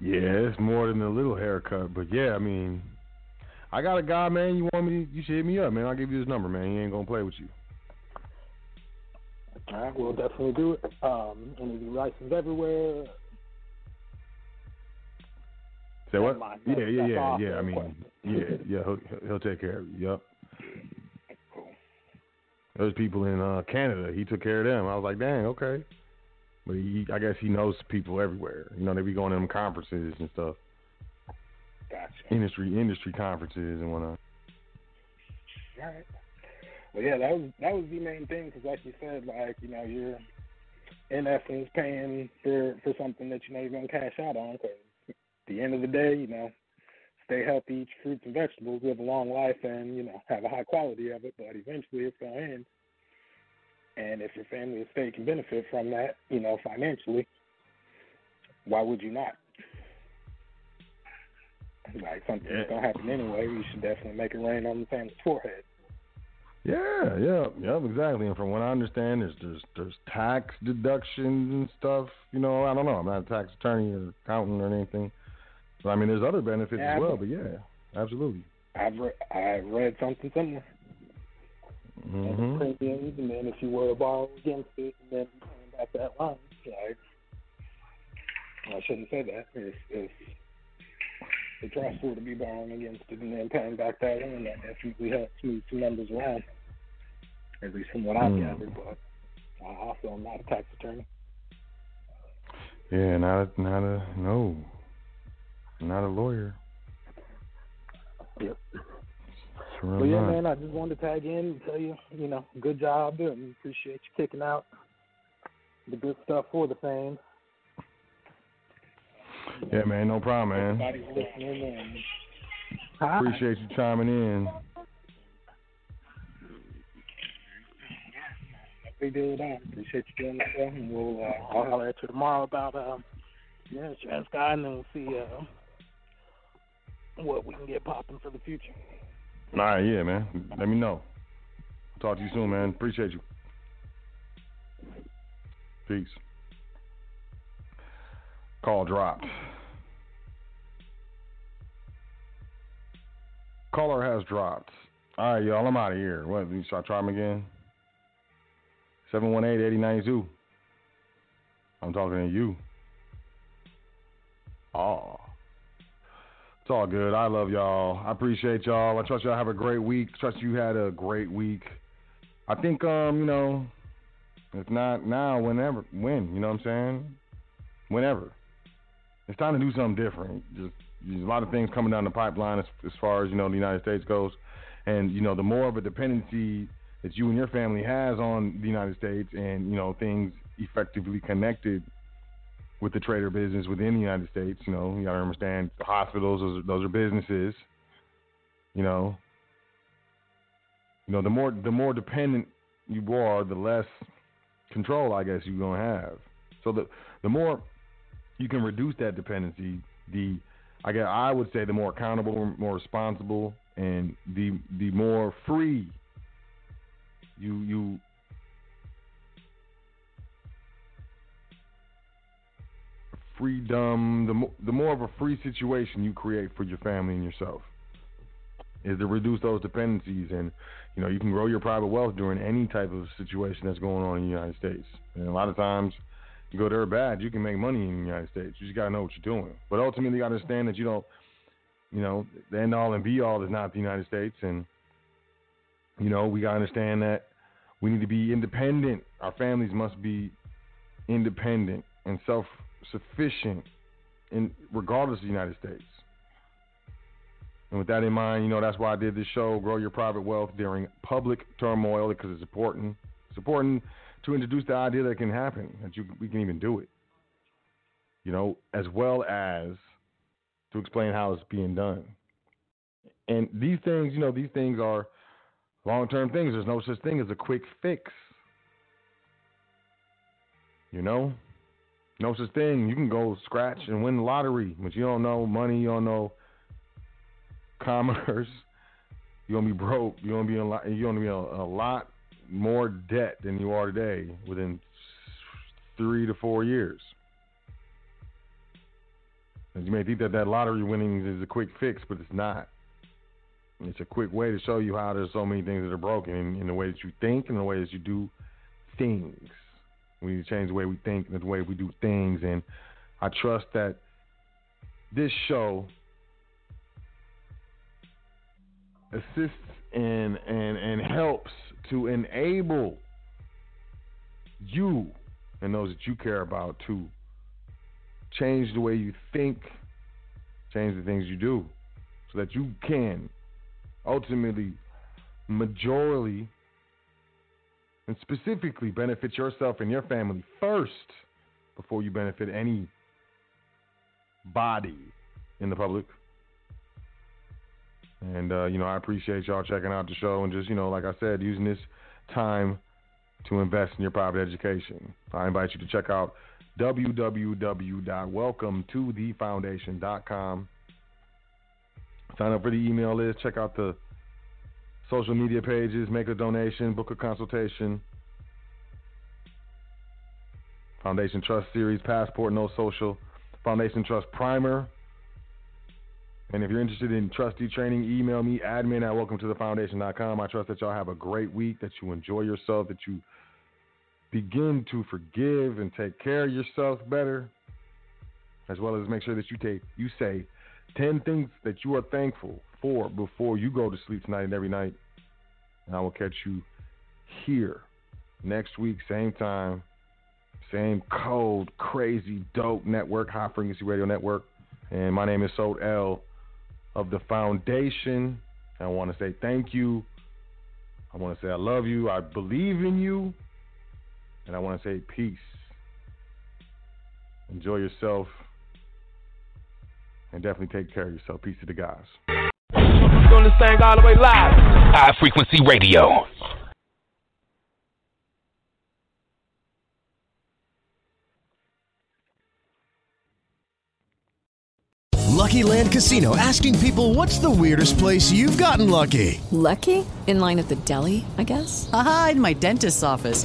Yeah, it's more than a little haircut, but yeah, I mean, I got a guy, man. You want me? You should hit me up, man. I'll give you his number, man. He ain't gonna play with you. All right, we'll definitely do it. Um, and he'll be licensed everywhere. Say what? Yeah, yeah, yeah, yeah. I mean, yeah, yeah. He'll, he'll take care of you. Yep. There's people in uh, Canada. He took care of them. I was like, dang, okay. But he, I guess he knows people everywhere. You know, they be going to them conferences and stuff, Gotcha. industry industry conferences and whatnot. All right. Well, yeah, that was that was the main thing because, like you said, like you know, you're in essence paying for for something that you know you're gonna cash out on. Because at the end of the day, you know, stay healthy, eat fruits and vegetables, live a long life, and you know, have a high quality of it. But eventually, it's gonna end. And if your family or state can benefit from that, you know, financially, why would you not? Like something's Yeah. gonna happen anyway. You should definitely make it rain on the family's forehead. Yeah, yeah, yep, exactly. And from what I understand, there's there's there's tax deductions and stuff. You know, I don't know. I'm not a tax attorney or accountant or anything. But I mean, there's other benefits Yeah, as well. But yeah, absolutely. I've re- I read something similar. hmm Premiums, and then if you were to borrow against it, and then paying back that loan, like I shouldn't say that. If if the trust were to be borrowing against it and then paying back that loan, that definitely helps move some numbers around. At least from what I've Mm. gathered, but I also am not a tax attorney. Yeah, not a, not a no, not a lawyer. Yep. Sure But yeah, not. man, I just wanted to tag in and tell you, you know, good job and appreciate you kicking out the good stuff for the fans. Yeah, man, no problem, man. Appreciate you chiming in. Big deal that. Appreciate you doing the show, and we'll uh, I'll holler at you tomorrow about um yeah, guy, and then we'll see uh what we can get popping for the future. All right, yeah, man. Let me know. Talk to you soon, man. Appreciate you. Peace. Call dropped. Caller has dropped. All right, y'all. I'm out of here. What? Should I try him again? 718-8092. I'm talking to you. Oh. It's all good. I love y'all. I appreciate y'all. I trust y'all have a great week. Trust you had a great week. I think um, you know, if not now, whenever when, you know what I'm saying? Whenever. It's time to do something different. Just there's a lot of things coming down the pipeline as, as far as, you know, the United States goes. And, you know, the more of a dependency that you and your family has on the United States and, you know, things effectively connected with the trader business within the United States. You know, you gotta understand the hospitals; those are, those are businesses. You know, you know the more the more dependent you are, the less control I guess you're gonna have. So the the more you can reduce that dependency, the I guess I would say the more accountable, more responsible, and the the more free you you freedom, the mo- the more of a free situation you create for your family and yourself is to reduce those dependencies and you know you can grow your private wealth during any type of situation that's going on in the United States. And a lot of times you go there bad, you can make money in the United States. You just gotta know what you're doing. But ultimately, you gotta understand that you don't, you know, the end all and be all is not the United States, and you know we gotta understand that we need to be independent. Our families must be independent and self sufficient in regardless of the United States. And with that in mind, you know, that's why I did this show, Grow Your Private Wealth During Public Turmoil, because it's important. It's important to introduce the idea that it can happen, that you we can even do it. You know, as well as to explain how it's being done. And these things, you know, these things are long term things. There's no such thing as a quick fix. You know? No such thing. You can go scratch and win the lottery, but you don't know money, you don't know commerce. You're gonna be broke. You're gonna be in a lot, you're gonna be in a, a lot more debt than you are today within three to four years. And you may think that that lottery winnings is a quick fix, but it's not. It's a quick way to show you how there's so many things that are broken in, in the way that you think and the way that you do things. We need to change the way we think and the way we do things. And I trust that this show assists and and and helps to enable you and those that you care about to change the way you think, change the things you do, so that you can ultimately, majorly, and specifically benefit yourself and your family first before you benefit any body in the public. And uh, you know, I appreciate y'all checking out the show and just you know, like I said, using this time to invest in your private education. I invite you to check out www.welcometothefoundation.com. Sign up for the email list. Check out the social media pages. Make a donation. Book a consultation. Foundation Trust Series Passport No Social. Foundation Trust Primer. And if you're interested in trustee training, email me admin at welcome to the foundation.com. I trust that y'all have a great week, that you enjoy yourself, that you begin to forgive and take care of yourself better, as well as make sure that you take you say 10 things that you are thankful for before you go to sleep tonight and every night. And I will catch you here next week, same time, same cold, crazy, dope network, high frequency radio network. And my name is Sot El of the Foundation. I want to say thank you. I want to say I love you. I believe in you. And I want to say peace. Enjoy yourself. And definitely take care of yourself. Peace to the guys. Doing this thing all the way live. High frequency radio. Lucky Land Casino asking people what's the weirdest place you've gotten lucky? Lucky? In line at the deli, I guess? Aha, in my dentist's office.